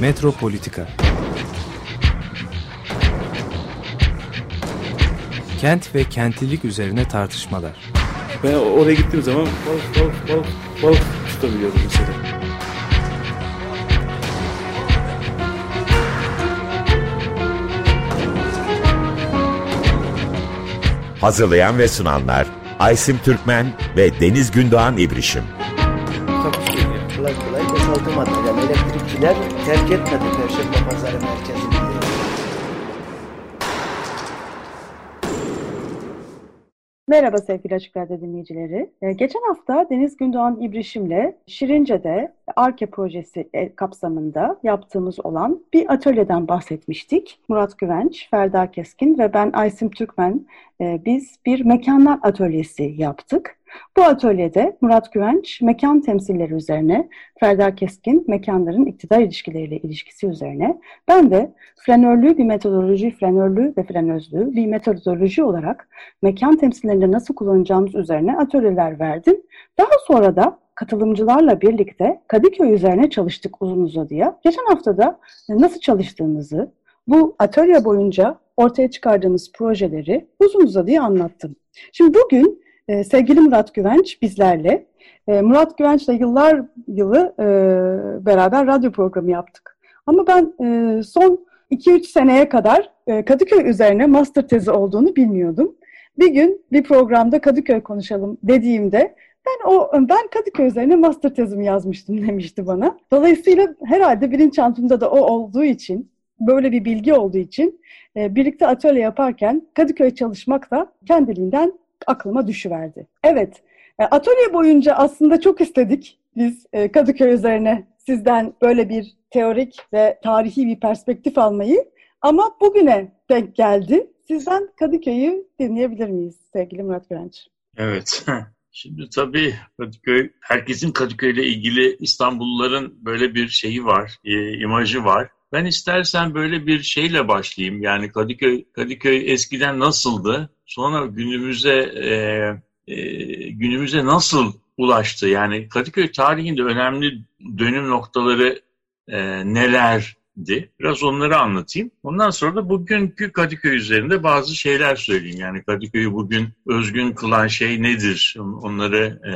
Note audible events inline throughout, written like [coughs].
Metropolitika Kent ve kentlilik üzerine tartışmalar. Ben oraya gittiğim zaman balık balık balık balık tutabiliyorum mesela. Hazırlayan ve sunanlar Aysim Türkmen ve Deniz Gündoğan İbrişim. Takusuyor. Kolay kolay boşaltamadı. Terk etmedi Perşembe Pazarı merkezini. Merhaba sevgili Açık Radyo dinleyicileri. Ee, geçen hafta Deniz Gündoğan İbrişim'le Şirince'de ARKE projesi e, kapsamında yaptığımız olan bir atölyeden bahsetmiştik. Murat Güvenç, Ferda Keskin ve ben Aysim Türkmen e, biz bir mekanlar atölyesi yaptık. Bu atölyede Murat Güvenç mekan temsilleri üzerine, Ferda Keskin mekanların iktidar ilişkileriyle ilişkisi üzerine, ben de flanörlüğü bir metodoloji, flanörlüğü ve flanözlüğü bir metodoloji olarak mekan temsillerinde nasıl kullanacağımız üzerine atölyeler verdim. Daha sonra da katılımcılarla birlikte Kadıköy üzerine çalıştık uzun uzadıya. Geçen haftada nasıl çalıştığımızı, bu atölye boyunca ortaya çıkardığımız projeleri uzun uzadıya anlattım. Şimdi bugün e, sevgili Murat Güvenç bizlerle. E, Murat Güvenç'le yıllar yılı e, beraber radyo programı yaptık. Ama ben e, son 2-3 seneye kadar e, Kadıköy üzerine master tezi olduğunu bilmiyordum. Bir gün bir programda Kadıköy konuşalım dediğimde ben o ben Kadıköy üzerine master tezimi yazmıştım [laughs] demişti bana. Dolayısıyla herhalde bilinçaltımda da o olduğu için böyle bir bilgi olduğu için birlikte atölye yaparken Kadıköy çalışmak da kendiliğinden aklıma düşüverdi. Evet, e, atölye boyunca aslında çok istedik biz e, Kadıköy üzerine sizden böyle bir teorik ve tarihi bir perspektif almayı ama bugüne denk geldi. Sizden Kadıköy'ü dinleyebilir miyiz sevgili Murat Güvenç? Evet. [laughs] Şimdi tabii Kadıköy, herkesin Kadıköy ile ilgili İstanbulluların böyle bir şeyi var, e, imajı var. Ben istersen böyle bir şeyle başlayayım. Yani Kadıköy, Kadıköy eskiden nasıldı? Sonra günümüze e, e, günümüze nasıl ulaştı? Yani Kadıköy tarihinde önemli dönüm noktaları e, nelerdi? Biraz onları anlatayım. Ondan sonra da bugünkü Kadıköy üzerinde bazı şeyler söyleyeyim. Yani Kadıköy'ü bugün özgün kılan şey nedir? Onları e,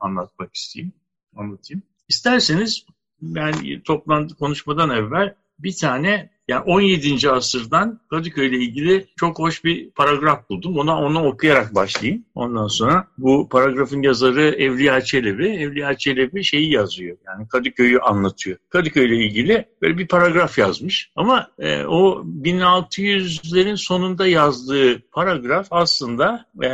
anlatmak isteyeyim, anlatayım. İsterseniz ben toplantı konuşmadan evvel bir tane yani 17. asırdan Kadıköy ile ilgili çok hoş bir paragraf buldum. Ona onu okuyarak başlayayım. Ondan sonra bu paragrafın yazarı Evliya Çelebi. Evliya Çelebi şeyi yazıyor. Yani Kadıköy'ü anlatıyor. Kadıköy ile ilgili böyle bir paragraf yazmış. Ama e, o 1600'lerin sonunda yazdığı paragraf aslında e,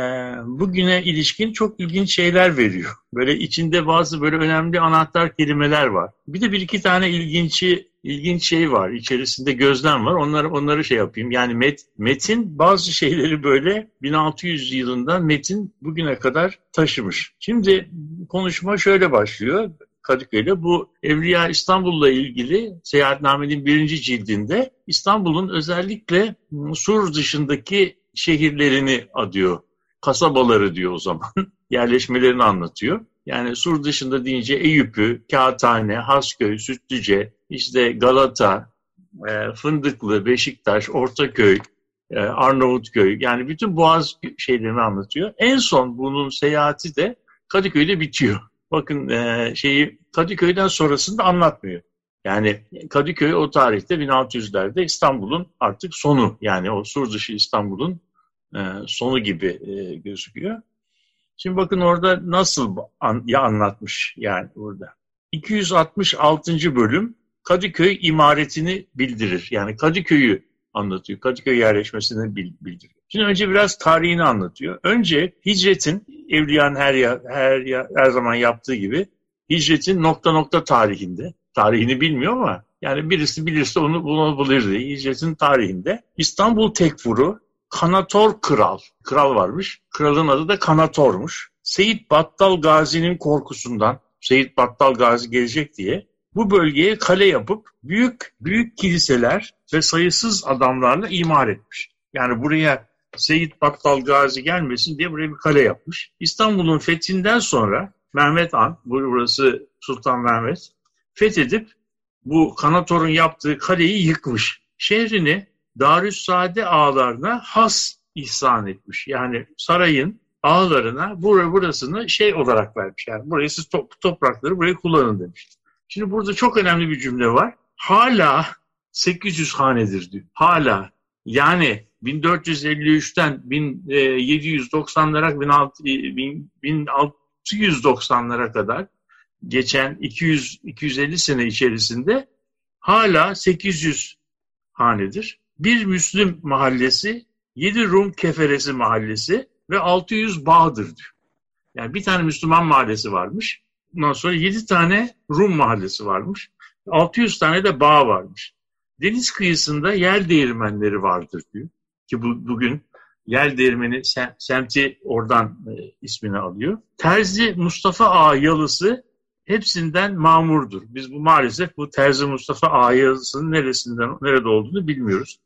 bugüne ilişkin çok ilginç şeyler veriyor. Böyle içinde bazı böyle önemli anahtar kelimeler var. Bir de bir iki tane ilginci ilginç şey var. İçerisinde gözlem var. Onları onları şey yapayım. Yani met, metin bazı şeyleri böyle 1600 yılından metin bugüne kadar taşımış. Şimdi konuşma şöyle başlıyor. Kadıköy'de bu Evliya İstanbul'la ilgili seyahatnamenin birinci cildinde İstanbul'un özellikle Sur dışındaki şehirlerini adıyor. Kasabaları diyor o zaman. [laughs] Yerleşmelerini anlatıyor. Yani Sur dışında deyince Eyüp'ü, Kağıthane, Hasköy, Sütlüce, işte Galata, e, Fındıklı, Beşiktaş, Ortaköy, e, Arnavutköy yani bütün Boğaz şeylerini anlatıyor. En son bunun seyahati de Kadıköy'de bitiyor. Bakın e, şeyi Kadıköy'den sonrasını da anlatmıyor. Yani Kadıköy o tarihte 1600'lerde İstanbul'un artık sonu yani o sur dışı İstanbul'un sonu gibi gözüküyor. Şimdi bakın orada nasıl ya anlatmış yani burada. 266. bölüm Kadıköy imaretini bildirir. Yani Kadıköy'ü anlatıyor. Kadıköy yerleşmesini bildiriyor. Şimdi önce biraz tarihini anlatıyor. Önce hicretin, Evliya'nın her, her, her zaman yaptığı gibi hicretin nokta nokta tarihinde, tarihini bilmiyor ama yani birisi bilirse onu bulabilirdi. Hicretin tarihinde İstanbul Tekfuru Kanator Kral, kral varmış. Kralın adı da Kanator'muş. Seyit Battal Gazi'nin korkusundan, Seyit Battal Gazi gelecek diye bu bölgeye kale yapıp büyük büyük kiliseler ve sayısız adamlarla imar etmiş. Yani buraya Seyit Battal Gazi gelmesin diye buraya bir kale yapmış. İstanbul'un fethinden sonra Mehmet Han, burası Sultan Mehmet, fethedip bu Kanator'un yaptığı kaleyi yıkmış. Şehrini Darüssaade ağalarına has ihsan etmiş. Yani sarayın ağlarına bura burasını şey olarak vermiş. Yani burayı siz top, toprakları burayı kullanın demiş. Şimdi burada çok önemli bir cümle var. Hala 800 hanedir diyor. Hala yani 1453'ten 1790'lara 1690'lara kadar geçen 200 250 sene içerisinde hala 800 hanedir. Bir Müslüm mahallesi, 7 Rum keferesi mahallesi ve 600 bağdır diyor. Yani bir tane Müslüman mahallesi varmış. Ondan sonra 7 tane Rum mahallesi varmış. 600 tane de bağ varmış. Deniz kıyısında yer değirmenleri vardır diyor. Ki bu, bugün yer değirmeni sem, semti oradan e, ismini alıyor. Terzi Mustafa Ağa yalısı hepsinden mamurdur. Biz bu maalesef bu Terzi Mustafa Ağa yalısının neresinden, nerede olduğunu bilmiyoruz.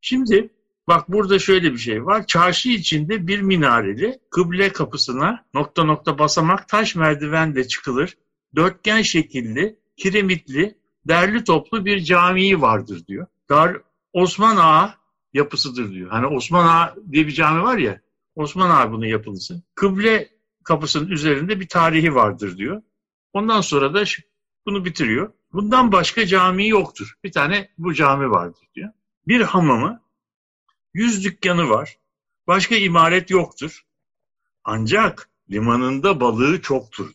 Şimdi bak burada şöyle bir şey var. Çarşı içinde bir minareli kıble kapısına nokta nokta basamak taş merdivenle çıkılır. Dörtgen şekilli, kiremitli, derli toplu bir camii vardır diyor. Dar Osman Ağa yapısıdır diyor. Hani Osman Ağa diye bir cami var ya, Osman Ağa bunun yapılısı. Kıble kapısının üzerinde bir tarihi vardır diyor. Ondan sonra da bunu bitiriyor. Bundan başka cami yoktur. Bir tane bu cami vardır diyor. Bir hamamı, yüz dükkanı var. Başka imaret yoktur. Ancak limanında balığı çoktur.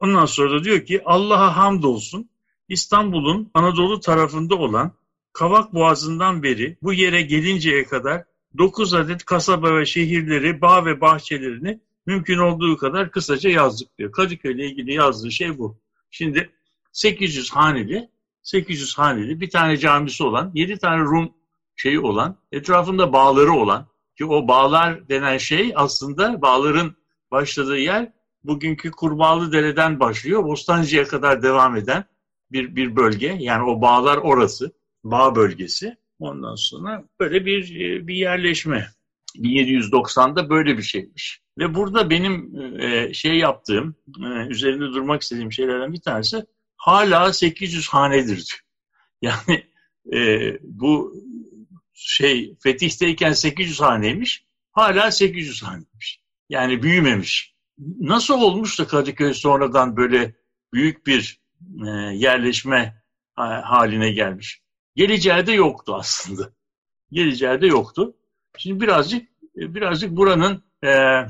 Ondan sonra da diyor ki Allah'a hamdolsun İstanbul'un Anadolu tarafında olan Kavak Boğazı'ndan beri bu yere gelinceye kadar 9 adet kasaba ve şehirleri, bağ ve bahçelerini mümkün olduğu kadar kısaca yazdık diyor. Kadıköy ile ilgili yazdığı şey bu. Şimdi 800 haneli, 800 haneli bir tane camisi olan, 7 tane Rum şeyi olan, etrafında bağları olan ki o bağlar denen şey aslında bağların başladığı yer bugünkü Kurbağalı Dere'den başlıyor. Bostancı'ya kadar devam eden bir, bir bölge. Yani o bağlar orası. Bağ bölgesi. Ondan sonra böyle bir, bir yerleşme. 1790'da böyle bir şeymiş. Ve burada benim e, şey yaptığım, e, üzerinde durmak istediğim şeylerden bir tanesi hala 800 hanedir. Yani e, bu şey Fetih'teyken 800 haneymiş, hala 800 haneymiş. Yani büyümemiş. Nasıl olmuş da Kadıköy sonradan böyle büyük bir e, yerleşme haline gelmiş? Geleceği de yoktu aslında. [laughs] Geleceği de yoktu. Şimdi birazcık birazcık buranın e,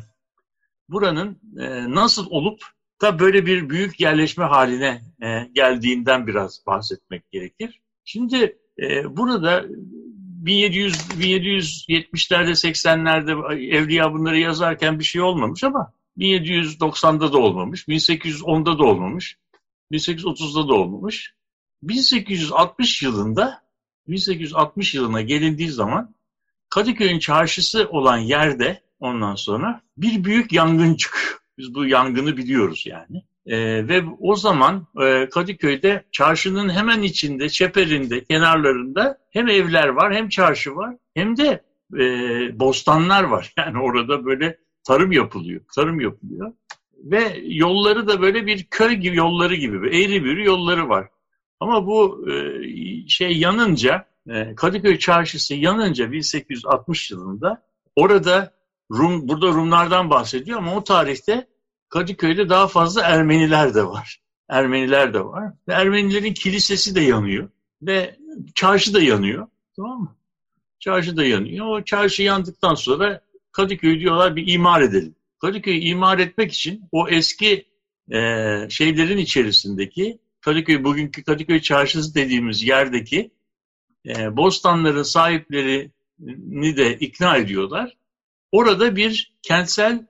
buranın e, nasıl olup da böyle bir büyük yerleşme haline e, geldiğinden biraz bahsetmek gerekir. Şimdi e, burada 1700 1770'lerde 80'lerde Evliya bunları yazarken bir şey olmamış ama 1790'da da olmamış, 1810'da da olmamış, 1830'da da olmamış. 1860 yılında 1860 yılına gelindiği zaman Kadıköy'ün çarşısı olan yerde ondan sonra bir büyük yangın çıkıyor. Biz bu yangını biliyoruz yani. E, ve o zaman e, Kadıköy'de çarşının hemen içinde, çeperinde, kenarlarında hem evler var hem çarşı var hem de e, bostanlar var. [laughs] Yani orada böyle tarım yapılıyor. Tarım yapılıyor. Ve yolları da böyle bir köy gibi yolları gibi, eğri bir yolları var. Ama bu e, şey yanınca, e, Kadıköy Çarşısı yanınca 1860 yılında orada Rum, burada Rumlardan bahsediyor ama o tarihte Kadıköy'de daha fazla Ermeniler de var. Ermeniler de var. Ve Ermenilerin kilisesi de yanıyor. Ve çarşı da yanıyor. Tamam mı? Çarşı da yanıyor. O çarşı yandıktan sonra Kadıköy diyorlar bir imar edelim. Kadıköy'ü imar etmek için o eski e, şeylerin içerisindeki Kadıköy, bugünkü Kadıköy çarşısı dediğimiz yerdeki e, bostanların sahiplerini de ikna ediyorlar. Orada bir kentsel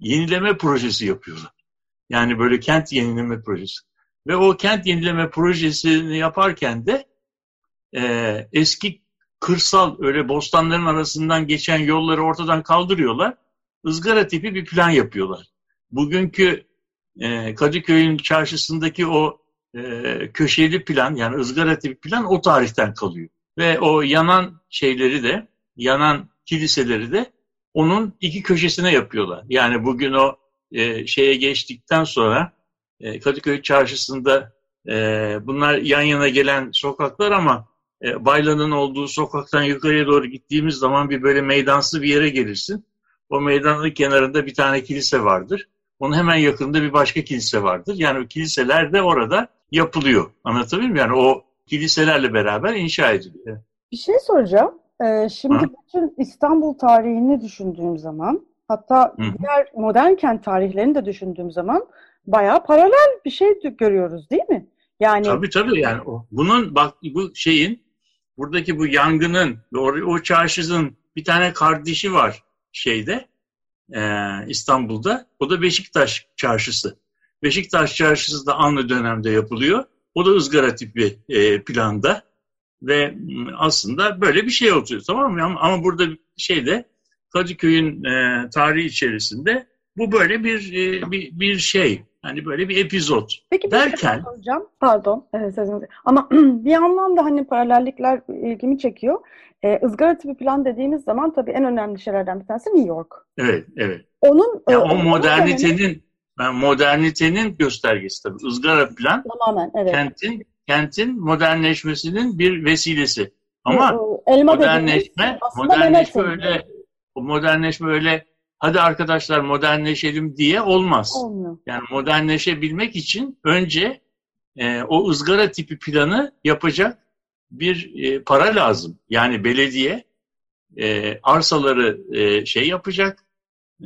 yenileme projesi yapıyorlar. Yani böyle kent yenileme projesi. Ve o kent yenileme projesini yaparken de e, eski kırsal öyle bostanların arasından geçen yolları ortadan kaldırıyorlar. ızgara tipi bir plan yapıyorlar. Bugünkü e, Kadıköy'ün çarşısındaki o e, köşeli plan yani ızgara tipi plan o tarihten kalıyor. Ve o yanan şeyleri de, yanan kiliseleri de onun iki köşesine yapıyorlar. Yani bugün o e, şeye geçtikten sonra e, Kadıköy çarşısında E, bunlar yan yana gelen sokaklar ama e, Baylan'ın olduğu sokaktan yukarıya doğru gittiğimiz zaman bir böyle meydansı bir yere gelirsin. O meydanın kenarında bir tane kilise vardır. Onun hemen yakında bir başka kilise vardır. Yani o kiliseler de orada yapılıyor. Anlatabiliyor muyum? Yani o kiliselerle beraber inşa ediliyor. Bir şey soracağım. Ee, şimdi Hı? bütün İstanbul tarihini düşündüğüm zaman hatta Hı. diğer modern kent tarihlerini de düşündüğüm zaman bayağı paralel bir şey görüyoruz değil mi? Yani Tabii tabii yani o, bunun bak bu şeyin buradaki bu yangının o, o çarşının bir tane kardeşi var şeyde e, İstanbul'da. O da Beşiktaş çarşısı. Beşiktaş çarşısı da aynı dönemde yapılıyor. O da ızgara tipi e, planda ve aslında böyle bir şey oluyor tamam mı? Ama, ama burada şeyde Kadıköy'ün e, tarihi içerisinde bu böyle bir, e, bir bir şey. Hani böyle bir epizot Peki, derken. Şey soracağım. Pardon evet, sözünüzü. Ama [clears throat] bir yandan da hani paralellikler ilgimi çekiyor. Ee, ızgara tipi plan dediğimiz zaman tabii en önemli şeylerden bir tanesi New York. Evet, evet. Onun ya, e, o modernitenin dönemi... ben modernitenin göstergesi tabii. Izgara plan Tamamen, evet. kentin kentin modernleşmesinin bir vesilesi. Ama e, Elma modernleşme modernleşme öyle modernleşme öyle hadi arkadaşlar modernleşelim diye olmaz. Olmuyor. Yani modernleşebilmek için önce e, o ızgara tipi planı yapacak bir e, para lazım. Yani belediye e, arsaları e, şey yapacak,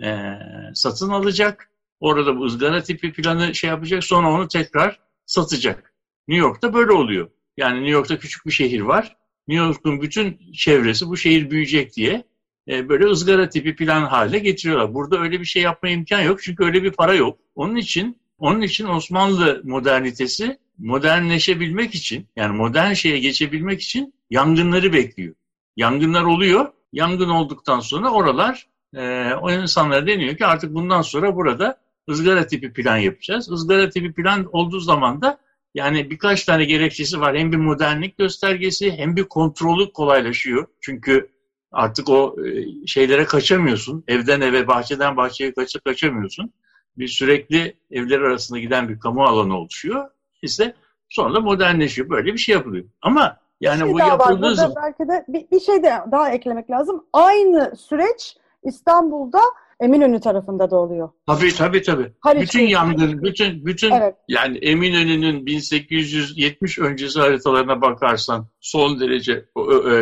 e, satın alacak. Orada bu ızgara tipi planı şey yapacak. Sonra onu tekrar satacak. New York'ta böyle oluyor. Yani New York'ta küçük bir şehir var. New York'un bütün çevresi bu şehir büyüyecek diye e, böyle ızgara tipi plan haline getiriyorlar. Burada öyle bir şey yapma imkan yok çünkü öyle bir para yok. Onun için onun için Osmanlı modernitesi modernleşebilmek için yani modern şeye geçebilmek için yangınları bekliyor. Yangınlar oluyor. Yangın olduktan sonra oralar e, o insanlara deniyor ki artık bundan sonra burada ızgara tipi plan yapacağız. Izgara tipi plan olduğu zaman da yani birkaç tane gerekçesi var. Hem bir modernlik göstergesi hem bir kontrolü kolaylaşıyor. Çünkü artık o e, şeylere kaçamıyorsun. Evden eve, bahçeden bahçeye kaçıp kaçamıyorsun. Bir sürekli evler arasında giden bir kamu alanı oluşuyor. İşte sonra da modernleşiyor. Böyle bir şey yapılıyor. Ama yani şey bu yapıldığı zaman... Belki de bir, bir şey de daha eklemek lazım. Aynı süreç İstanbul'da Eminönü tarafında da oluyor. Tabii tabii tabii. Haliç bütün yangın, bütün bütün evet. yani Eminönü'nün 1870 öncesi haritalarına bakarsan son derece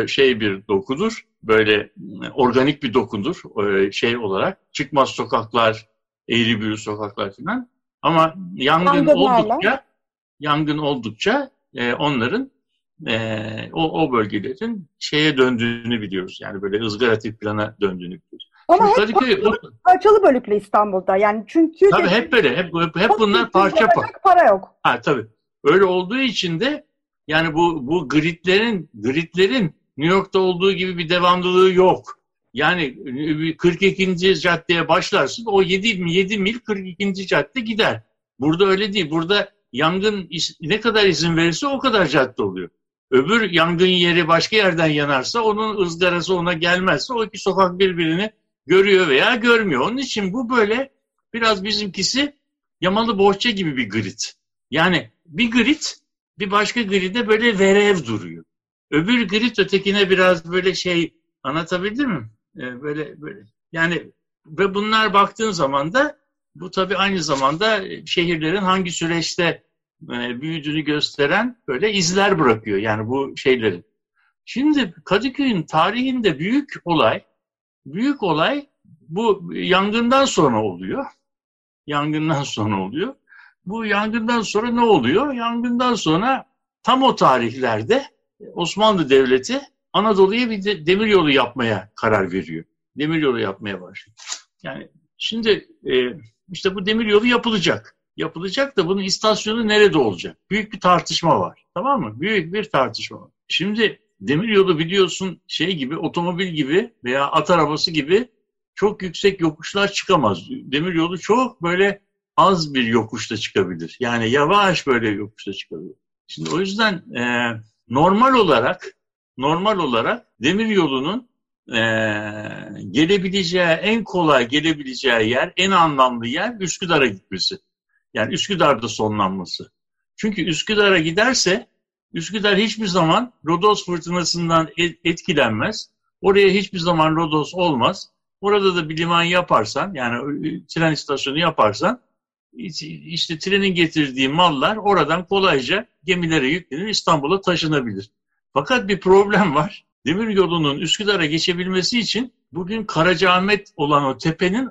şey bir dokudur. Böyle organik bir dokudur şey olarak. Çıkmaz sokaklar, eğri büğrü sokaklar falan. Ama yangın Yangınlarla. oldukça yangın oldukça e, onların e, o, o bölgelerin şeye döndüğünü biliyoruz. Yani böyle ızgara tip plana döndüğünü biliyoruz. Ama hep Kadıköy, parçalı, parçalı bölüklü İstanbul'da. Yani çünkü tabii hep böyle. Hep, hep bunlar parça parça. Para yok. Ha tabii. Öyle olduğu için de yani bu bu gridlerin gridlerin New York'ta olduğu gibi bir devamlılığı yok. Yani 42. caddeye başlarsın o 7, 7 mil 42. cadde gider. Burada öyle değil. Burada yangın ne kadar izin verirse o kadar cadde oluyor. Öbür yangın yeri başka yerden yanarsa onun ızgarası ona gelmezse o iki sokak birbirini görüyor veya görmüyor. Onun için bu böyle biraz bizimkisi yamalı bohça gibi bir grid. Yani bir grid bir başka gridde böyle verev duruyor. Öbür grid ötekine biraz böyle şey anlatabildim mi? Ee, böyle böyle. Yani ve bunlar baktığın zaman da bu tabii aynı zamanda şehirlerin hangi süreçte e, büyüdüğünü gösteren böyle izler bırakıyor yani bu şeylerin. Şimdi Kadıköy'ün tarihinde büyük olay, büyük olay bu yangından sonra oluyor. Yangından sonra oluyor. Bu yangından sonra ne oluyor? Yangından sonra tam o tarihlerde Osmanlı Devleti Anadolu'ya bir de demir yolu yapmaya karar veriyor. Demir yolu yapmaya başlıyor. Yani şimdi e, işte bu demir yolu yapılacak. Yapılacak da bunun istasyonu nerede olacak? Büyük bir tartışma var. Tamam mı? Büyük bir tartışma var. Şimdi demir yolu biliyorsun şey gibi, otomobil gibi veya at arabası gibi çok yüksek yokuşlar çıkamaz. Demir yolu çok böyle az bir yokuşta çıkabilir. Yani yavaş böyle yokuşta çıkabilir. Şimdi o yüzden e, normal olarak normal olarak demir yolunun e, gelebileceği, en kolay gelebileceği yer, en anlamlı yer Üsküdar'a gitmesi. Yani Üsküdar'da sonlanması. Çünkü Üsküdar'a giderse Üsküdar hiçbir zaman Rodos fırtınasından etkilenmez. Oraya hiçbir zaman Rodos olmaz. Orada da bir liman yaparsan yani tren istasyonu yaparsan işte trenin getirdiği mallar oradan kolayca gemilere yüklenir İstanbul'a taşınabilir. Fakat bir problem var. Demir yolunun Üsküdar'a geçebilmesi için bugün Karacaahmet olan o tepenin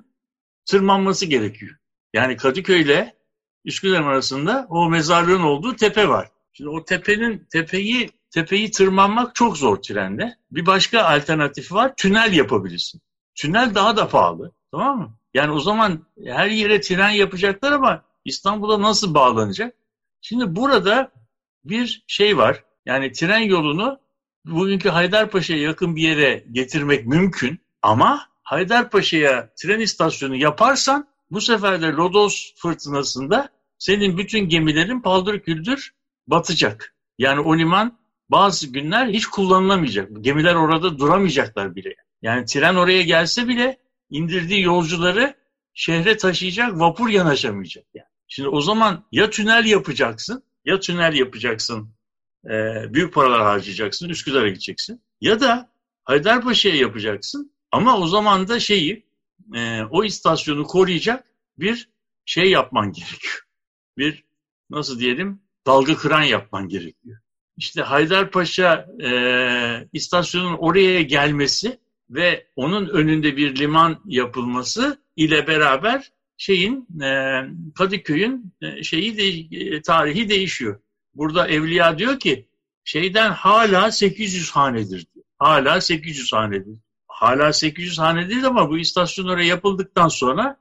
tırmanması gerekiyor. Yani Kadıköy ile Üsküdar arasında o mezarlığın olduğu tepe var. Şimdi o tepenin tepeyi tepeyi tırmanmak çok zor trende. Bir başka alternatif var. Tünel yapabilirsin. Tünel daha da pahalı. Tamam mı? Yani o zaman her yere tren yapacaklar ama İstanbul'a nasıl bağlanacak? Şimdi burada bir şey var. Yani tren yolunu bugünkü Haydarpaşa'ya yakın bir yere getirmek mümkün ama Haydarpaşa'ya tren istasyonu yaparsan bu sefer de Rodos fırtınasında senin bütün gemilerin paldır küldür batacak. Yani o liman bazı günler hiç kullanılamayacak. Gemiler orada duramayacaklar bile. Yani tren oraya gelse bile indirdiği yolcuları şehre taşıyacak vapur yanaşamayacak. Yani. Şimdi o zaman ya tünel yapacaksın, ya tünel yapacaksın, e, büyük paralar harcayacaksın, Üsküdar'a gideceksin. Ya da Haydarpaşa'ya yapacaksın ama o zaman da şeyi, e, o istasyonu koruyacak bir şey yapman [laughs] gerekiyor. Bir, nasıl diyelim, dalga kıran yapman gerekiyor. İşte Haydarpaşa e, istasyonun oraya gelmesi ve onun önünde bir liman yapılması ile beraber şeyin e, Kadıköy'ün e, şeyi de, e, tarihi değişiyor. Burada Evliya diyor ki şeyden hala 800 hanedir diyor. Hala 800 hanedir. Hala 800 hanedir ama bu istasyon oraya yapıldıktan sonra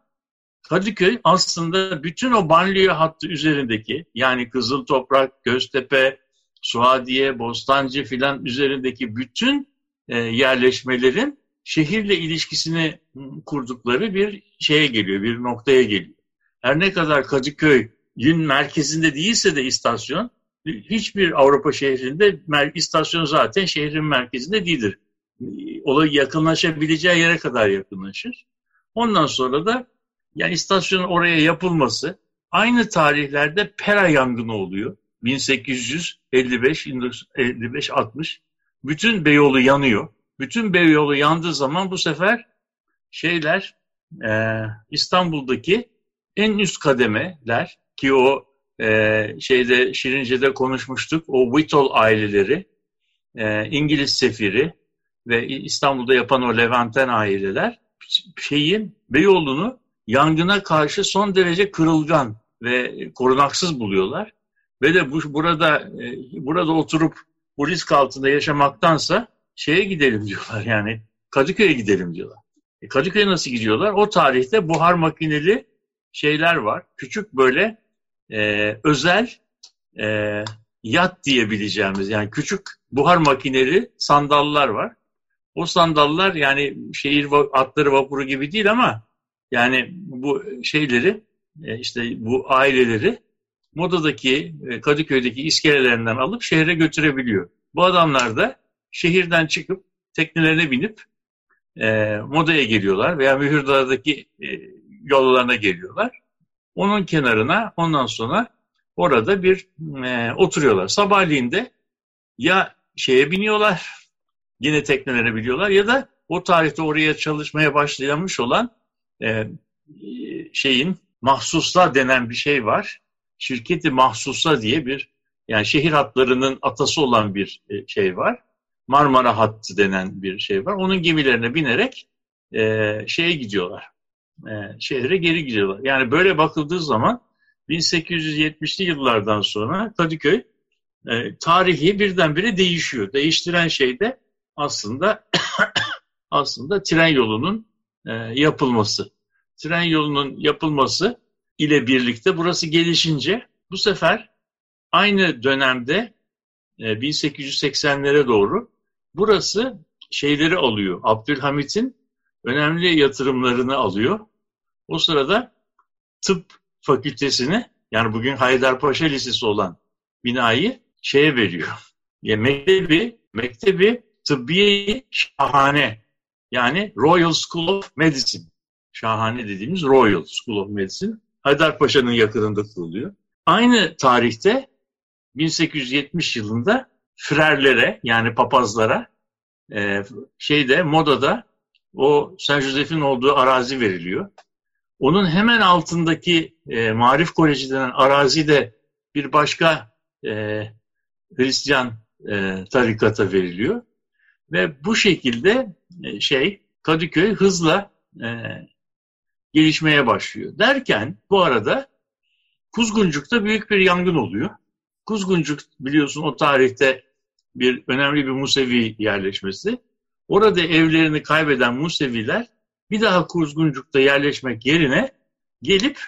Kadıköy aslında bütün o banliyö hattı üzerindeki yani Kızıl Toprak, Göztepe, Suadiye, Bostancı filan üzerindeki bütün e, yerleşmelerin şehirle ilişkisini kurdukları bir şeye geliyor, bir noktaya geliyor. Her ne kadar Kadıköy'ün merkezinde değilse de istasyon, hiçbir Avrupa şehrinde istasyon zaten şehrin merkezinde değildir. Olay yakınlaşabileceği yere kadar yakınlaşır. Ondan sonra da yani istasyonun oraya yapılması aynı tarihlerde Pera yangını oluyor. 1855, 55, 60. Bütün Beyoğlu yanıyor. Bütün Beyoğlu yandığı zaman bu sefer şeyler e, İstanbul'daki en üst kademeler ki o e, şeyde Şirince'de konuşmuştuk. O Whittle aileleri, e, İngiliz sefiri ve İstanbul'da yapan o Levanten aileler şeyin Beyoğlu'nu yangına karşı son derece kırılgan ve korunaksız buluyorlar. Ve de bu, burada e, burada oturup bu risk altında yaşamaktansa şeye gidelim diyorlar [laughs] yani Kadıköy'e gidelim diyorlar. E, Kadıköy'e nasıl gidiyorlar? O tarihte buhar makineli şeyler var. Küçük böyle e, özel e, yat diyebileceğimiz yani küçük buhar makineli sandallar var. O sandallar yani şehir atları vapuru gibi değil ama yani bu şeyleri e, işte bu aileleri Moda'daki e, Kadıköy'deki iskelelerinden alıp şehre götürebiliyor. Bu adamlar da şehirden çıkıp teknelerine binip e, Moda'ya geliyorlar veya Mühürdağ'daki e, yollarına geliyorlar. Onun kenarına ondan sonra orada bir e, oturuyorlar. Sabahleyin de ya şeye biniyorlar, yine teknelerine biniyorlar ya da o tarihte oraya çalışmaya başlayamış olan e, şeyin mahsuslar denen bir şey var. Şirketi mahsusa diye bir yani şehir hatlarının atası olan bir e, şey var. Marmara Hattı denen bir şey var. Onun gemilerine binerek e, şeye gidiyorlar. E, şehre geri gidiyorlar. Yani böyle bakıldığı zaman 1870'li yıllardan sonra Kadıköy e, tarihi birdenbire değişiyor. Değiştiren şey de aslında [coughs] aslında tren yolunun e, yapılması. Tren yolunun yapılması ile birlikte burası gelişince bu sefer aynı dönemde e, 1880'lere doğru burası şeyleri alıyor. Abdülhamit'in önemli yatırımlarını alıyor. O sırada tıp fakültesini yani bugün Haydarpaşa Lisesi olan binayı şeye veriyor. [laughs] Ya mektebi, mektebi tıbbiye şahane yani Royal School of Medicine. Şahane dediğimiz Royal School of Medicine Haydarpaşa'nın yakınında kuruluyor. Aynı tarihte 1870 yılında frerlere yani papazlara e, şeyde modada o Saint Joseph'in olduğu arazi veriliyor. Onun hemen altındaki e, Marif Koleji denen arazi de bir başka e, Hristiyan e, tarikata veriliyor. Ve bu şekilde e, şey Kadıköy hızla e, gelişmeye başlıyor. Derken bu arada Kuzguncuk'ta büyük bir yangın oluyor. Kuzguncuk biliyorsun o tarihte bir önemli bir Musevi yerleşmesi. Orada evlerini kaybeden Museviler bir daha Kuzguncuk'ta yerleşmek yerine gelip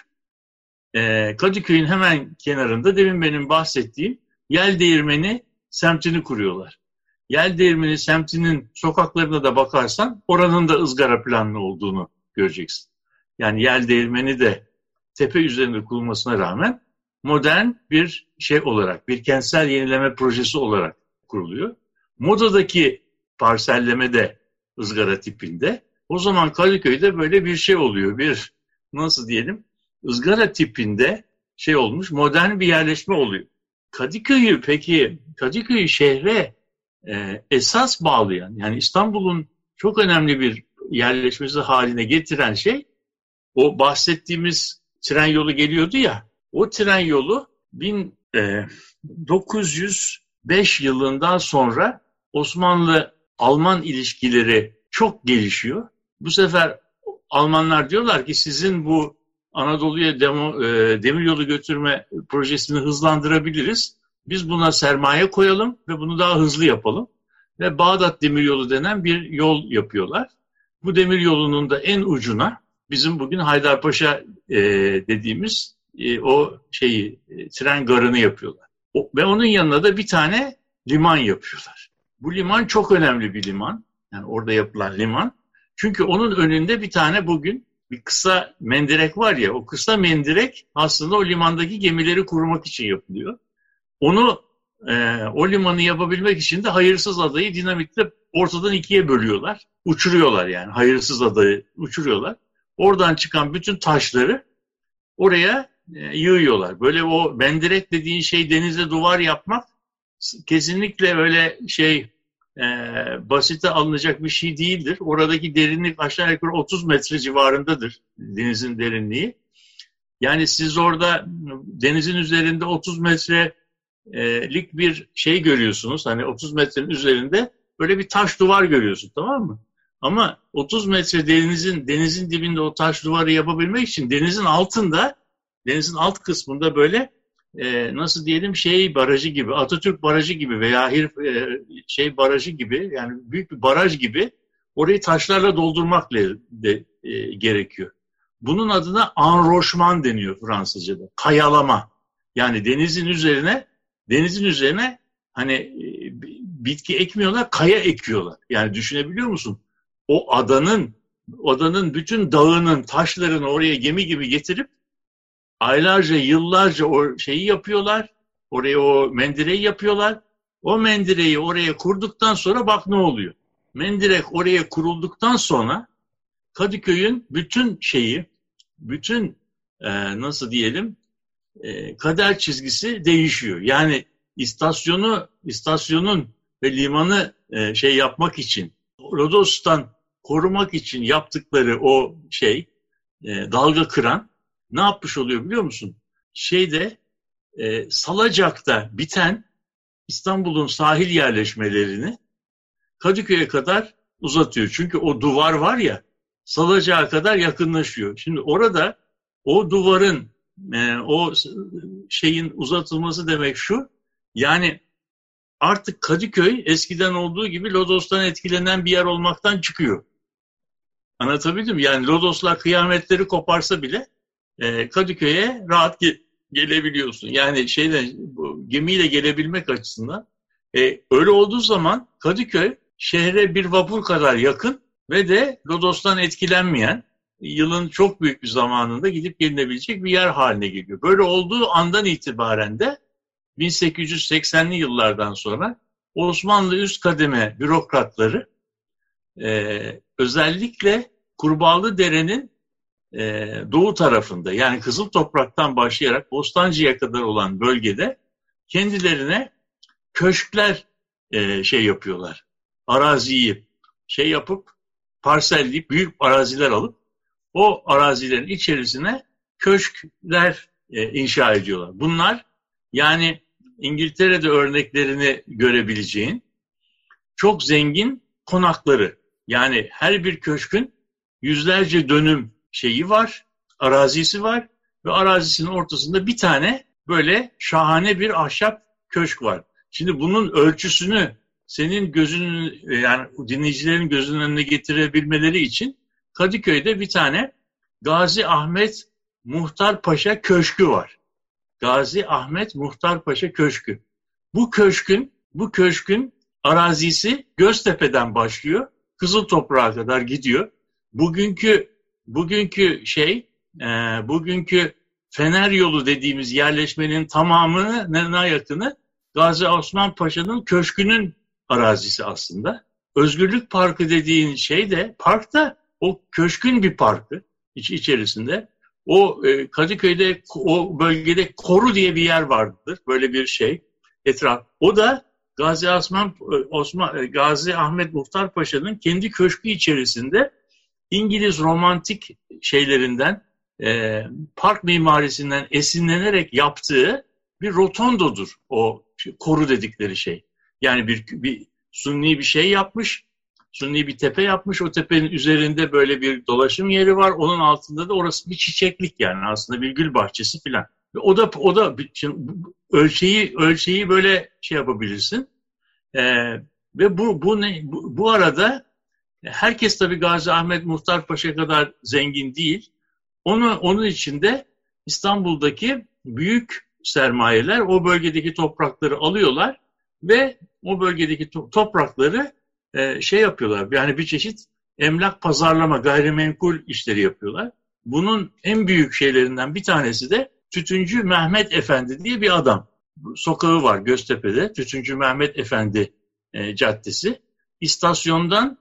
e, Kadıköy'ün hemen kenarında demin benim bahsettiğim Yel Değirmeni semtini kuruyorlar. Yel Değirmeni semtinin sokaklarına da bakarsan oranın da ızgara planlı olduğunu göreceksin. Yani Yel Değirmeni de tepe üzerinde kurulmasına rağmen modern bir şey olarak, bir kentsel yenileme projesi olarak kuruluyor. Moda'daki parselleme de ızgara tipinde. O zaman Kadıköy'de böyle bir şey oluyor. Bir nasıl diyelim ızgara tipinde şey olmuş modern bir yerleşme oluyor. Kadıköy'ü peki Kadıköy'ü şehre e, esas bağlayan yani İstanbul'un çok önemli bir yerleşmesi haline getiren şey o bahsettiğimiz tren yolu geliyordu ya o tren yolu 1905 e, yılından sonra Osmanlı-Alman ilişkileri çok gelişiyor. Bu sefer Almanlar diyorlar ki sizin bu Anadolu'ya demo, e, demir yolu götürme projesini hızlandırabiliriz. Biz buna sermaye koyalım ve bunu daha hızlı yapalım. Ve Bağdat Demiryolu denen bir yol yapıyorlar. Bu demir yolunun da en ucuna bizim bugün Haydarpaşa e, dediğimiz e, o şeyi e, tren garını yapıyorlar. O, ve onun yanına da bir tane liman yapıyorlar. Bu liman çok önemli bir liman. Yani orada yapılan liman. Çünkü onun önünde bir tane bugün bir kısa mendirek var ya o kısa mendirek aslında o limandaki gemileri korumak için yapılıyor. Onu e, o limanı yapabilmek için de hayırsız adayı dinamitle ortadan ikiye bölüyorlar. Uçuruyorlar yani hayırsız adayı uçuruyorlar. Oradan çıkan bütün taşları oraya e, yığıyorlar. Böyle o mendirek dediğin şey denize duvar yapmak kesinlikle öyle şey e, basite alınacak bir şey değildir. Oradaki derinlik aşağı yukarı 30 metre civarındadır denizin derinliği. Yani siz orada denizin üzerinde 30 metrelik bir şey görüyorsunuz. Hani 30 metrenin üzerinde böyle bir taş duvar görüyorsun tamam mı? Ama 30 metre denizin denizin dibinde o taş duvarı yapabilmek için denizin altında denizin alt kısmında böyle e, nasıl diyelim şey barajı gibi, Atatürk barajı gibi veya e, şey barajı gibi yani büyük bir baraj gibi orayı taşlarla doldurmak de, e, gerekiyor. Bunun adına enrochman deniyor Fransızca'da. Kayalama. Yani denizin üzerine denizin üzerine hani e, bitki ekmiyorlar, kaya ekiyorlar. Yani düşünebiliyor musun? O adanın adanın bütün dağının taşlarını oraya gemi gibi getirip aylarca, yıllarca o şeyi yapıyorlar. Oraya o mendireyi yapıyorlar. O mendireyi oraya kurduktan sonra bak ne oluyor. Mendirek oraya kurulduktan sonra Kadıköy'ün bütün şeyi, bütün e, nasıl diyelim e, kader çizgisi değişiyor. Yani istasyonu, istasyonun ve limanı e, şey yapmak için, Rodos'tan korumak için yaptıkları o şey, e, dalga kıran ne yapmış oluyor biliyor musun? Şeyde Salacak'ta biten İstanbul'un sahil yerleşmelerini Kadıköy'e kadar uzatıyor. Çünkü o duvar var ya Salacak'a kadar yakınlaşıyor. Şimdi orada o duvarın e, o şeyin uzatılması demek şu yani artık Kadıköy eskiden olduğu gibi Lodos'tan etkilenen bir yer olmaktan çıkıyor. Anlatabildim mi? Yani Lodoslar kıyametleri koparsa bile e, Kadıköy'e rahat ge- gelebiliyorsun. Yani şeyle bu, gemiyle gelebilmek açısından. E, öyle olduğu zaman Kadıköy şehre bir vapur kadar yakın ve de Lodos'tan etkilenmeyen yılın çok büyük bir zamanında gidip gelinebilecek bir yer haline geliyor. Böyle olduğu andan itibaren de 1880'li yıllardan sonra Osmanlı üst kademe bürokratları e, özellikle Kurbağalı Dere'nin e, doğu tarafında yani Kızıl Toprak'tan başlayarak Bostancı'ya kadar olan bölgede kendilerine köşkler e, şey yapıyorlar. Araziyi şey yapıp parselleyip büyük araziler alıp o arazilerin içerisine köşkler e, inşa ediyorlar. Bunlar yani İngiltere'de örneklerini görebileceğin çok zengin konakları. Yani her bir köşkün yüzlerce dönüm şeyi var, arazisi var ve arazisinin ortasında bir tane böyle şahane bir ahşap köşk var. Şimdi bunun ölçüsünü senin gözünün yani dinleyicilerin gözünün önüne getirebilmeleri için Kadıköy'de bir tane Gazi Ahmet Muhtar Paşa Köşkü var. Gazi Ahmet Muhtar Paşa Köşkü. Bu köşkün bu köşkün arazisi Göztepe'den başlıyor. Kızıl Toprağa kadar gidiyor. Bugünkü bugünkü şey e, bugünkü Fener yolu dediğimiz yerleşmenin tamamına yakını Gazi Osman Paşa'nın köşkünün arazisi aslında. Özgürlük Parkı dediğin şey de parkta o köşkün bir parkı iç içerisinde. O e, Kadıköy'de o bölgede Koru diye bir yer vardır. Böyle bir şey etraf. O da Gazi Osman e, Osman e, Gazi Ahmet Muhtar Paşa'nın kendi köşkü içerisinde İngiliz romantik şeylerinden e, park mimarisinden esinlenerek yaptığı bir rotondodur o koru dedikleri şey. Yani bir, bir sunni bir şey yapmış, sunni bir tepe yapmış. O tepenin üzerinde böyle bir dolaşım yeri var. Onun altında da orası bir çiçeklik yani aslında bir gül bahçesi filan. O da o da ölçeği ölçeği böyle şey yapabilirsin. Ee, ve bu bu ne bu, bu arada herkes tabii Gazi Ahmet Muhtar Paşa kadar zengin değil. Onu onun içinde İstanbul'daki büyük sermayeler o bölgedeki toprakları alıyorlar ve o bölgedeki to- toprakları e, şey yapıyorlar. Yani bir çeşit emlak pazarlama, gayrimenkul işleri yapıyorlar. Bunun en büyük şeylerinden bir tanesi de Tütüncü Mehmet Efendi diye bir adam. Sokağı var Göztepe'de. Tütüncü Mehmet Efendi e, Caddesi. İstasyondan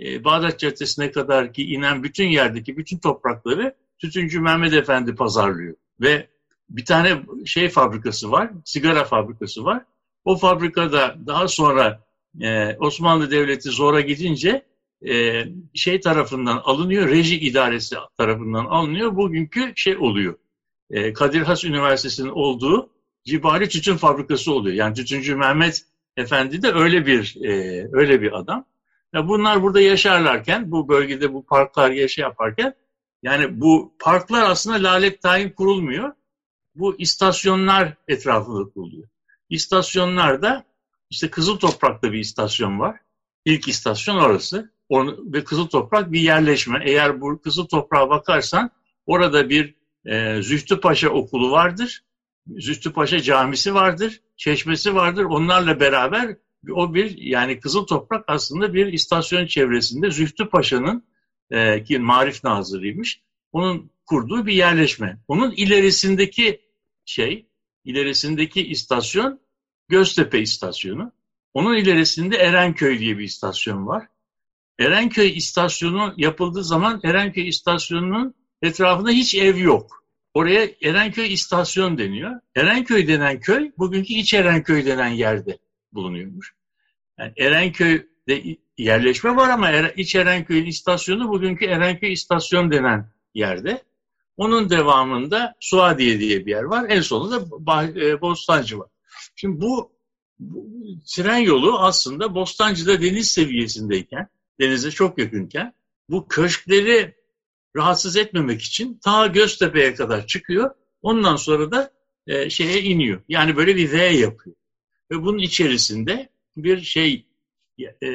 e, Bağdat Caddesi'ne kadar ki inen bütün yerdeki bütün toprakları Tütüncü Mehmet Efendi pazarlıyor. Ve bir tane şey fabrikası var, sigara fabrikası var. O fabrikada daha sonra e, Osmanlı Devleti zora gidince e, şey tarafından alınıyor, reji idaresi tarafından alınıyor. Bugünkü şey oluyor. E, Kadir Has Üniversitesi'nin olduğu Cibali Tütün Fabrikası oluyor. Yani Tütüncü Mehmet Efendi de öyle bir e, öyle bir adam. Ya bunlar burada yaşarlarken, bu bölgede bu parklar yaşa yaparken, yani bu parklar aslında lalet tayin kurulmuyor. Bu istasyonlar etrafında kuruluyor. İstasyonlarda işte Kızıl Toprak'ta bir istasyon var. İlk istasyon orası. Onu, ve Kızıl Toprak bir yerleşme. Eğer bu Kızıl Toprak'a bakarsan orada bir e, Zühtü Paşa okulu vardır. Zühtü Paşa camisi vardır. Çeşmesi vardır. Onlarla beraber o bir yani Kızıl Toprak aslında bir istasyon çevresinde Zühtü Paşa'nın e, ki Marif Nazırıymış. Onun kurduğu bir yerleşme. Onun ilerisindeki şey, ilerisindeki istasyon Göztepe istasyonu. Onun ilerisinde Erenköy diye bir istasyon var. Erenköy istasyonu yapıldığı zaman Erenköy istasyonunun etrafında hiç ev yok. Oraya Erenköy istasyon deniyor. Erenköy denen köy bugünkü İç Erenköy denen yerde bulunuyormuş. Yani Erenköy'de yerleşme var ama İç Erenköy'ün istasyonu bugünkü Erenköy istasyon denen yerde. Onun devamında Suadiye diye bir yer var. En sonunda e, Bostancı var. Şimdi bu, bu tren yolu aslında Bostancı'da deniz seviyesindeyken, denize çok yakınken bu köşkleri rahatsız etmemek için ta Göztepe'ye kadar çıkıyor. Ondan sonra da e, şeye iniyor. Yani böyle bir V yapıyor. Ve bunun içerisinde bir şey e,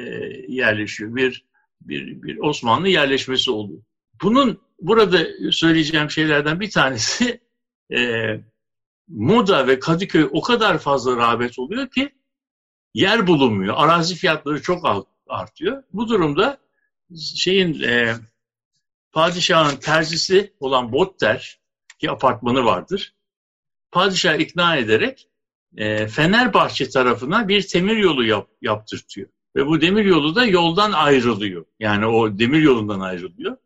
yerleşiyor. Bir, bir, bir Osmanlı yerleşmesi oluyor. Bunun burada söyleyeceğim şeylerden bir tanesi [laughs] e, Moda ve Kadıköy o kadar fazla rağbet oluyor ki yer bulunmuyor. Arazi fiyatları çok artıyor. Bu durumda şeyin e, padişahın terzisi olan Botter ki apartmanı vardır. Padişah ikna ederek e, Fenerbahçe tarafına bir demir yolu yap, yaptırtıyor. Ve bu demir yolu da yoldan ayrılıyor. Yani o demir yolundan ayrılıyor.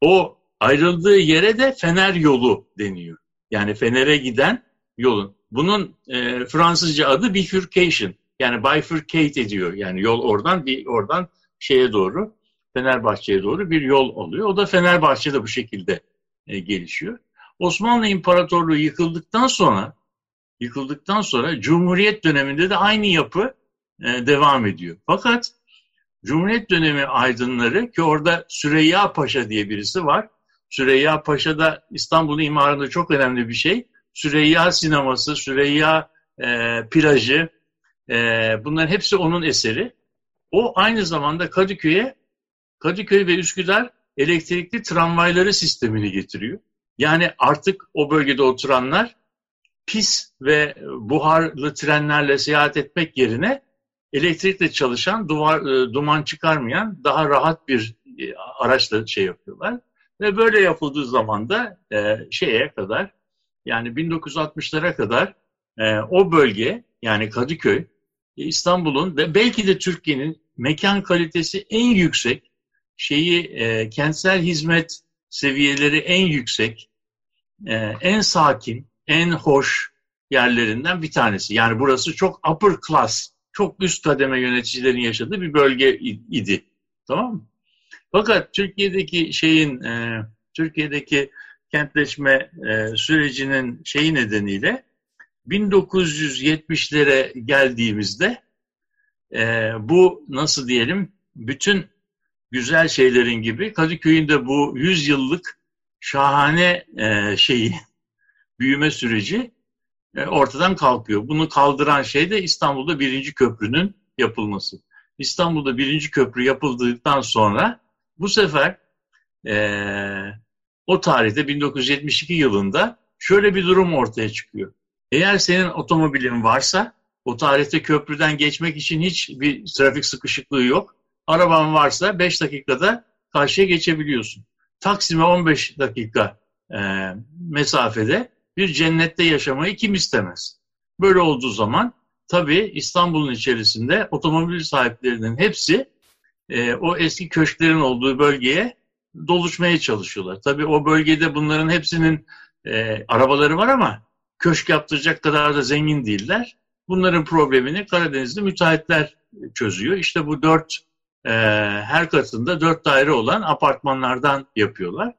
O ayrıldığı yere de Fener yolu deniyor. Yani Fener'e giden yolun. Bunun e, Fransızca adı bifurcation. Yani bifurcate ediyor. Yani yol oradan bir oradan şeye doğru Fenerbahçe'ye doğru bir yol oluyor. O da Fenerbahçe'de bu şekilde e, gelişiyor. Osmanlı İmparatorluğu yıkıldıktan sonra yıkıldıktan sonra Cumhuriyet döneminde de aynı yapı e, devam ediyor. Fakat Cumhuriyet dönemi aydınları ki orada Süreyya Paşa diye birisi var. Süreyya Paşa da İstanbul imarında çok önemli bir şey. Süreyya sineması, Süreyya e, plajı e, bunların hepsi onun eseri. O aynı zamanda Kadıköy'e Kadıköy ve Üsküdar elektrikli tramvayları sistemini getiriyor. Yani artık o bölgede oturanlar pis ve buharlı trenlerle seyahat etmek yerine elektrikle çalışan, duvar, e, duman çıkarmayan daha rahat bir e, araçla şey yapıyorlar. Ve böyle yapıldığı zaman da e, şeye kadar yani 1960'lara kadar e, o bölge yani Kadıköy e, İstanbul'un ve belki de Türkiye'nin mekan kalitesi en yüksek şeyi e, kentsel hizmet seviyeleri en yüksek, e, en sakin, en hoş yerlerinden bir tanesi. Yani burası çok upper class, çok üst kademe yöneticilerin yaşadığı bir bölge idi. Tamam mı? Fakat Türkiye'deki şeyin, e, Türkiye'deki kentleşme e, sürecinin şeyi nedeniyle 1970'lere geldiğimizde e, bu nasıl diyelim bütün güzel şeylerin gibi Kadıköy'ün de bu 100 yıllık şahane e, şeyi [laughs] büyüme süreci e, ortadan kalkıyor. Bunu kaldıran şey de İstanbul'da birinci köprünün yapılması. İstanbul'da birinci köprü yapıldıktan sonra bu sefer e, o tarihte 1972 yılında şöyle bir durum ortaya çıkıyor. Eğer senin otomobilin varsa o tarihte köprüden geçmek için hiç bir trafik sıkışıklığı yok. Araban varsa 5 dakikada karşıya geçebiliyorsun. Taksim'e 15 dakika e, mesafede bir cennette yaşamayı kim istemez? Böyle olduğu zaman tabii İstanbul'un içerisinde otomobil sahiplerinin hepsi e, o eski köşklerin olduğu bölgeye doluşmaya çalışıyorlar. Tabii o bölgede bunların hepsinin e, arabaları var ama köşk yaptıracak kadar da zengin değiller. Bunların problemini Karadeniz'de müteahhitler çözüyor. İşte bu dört e, her katında dört daire olan apartmanlardan yapıyorlar.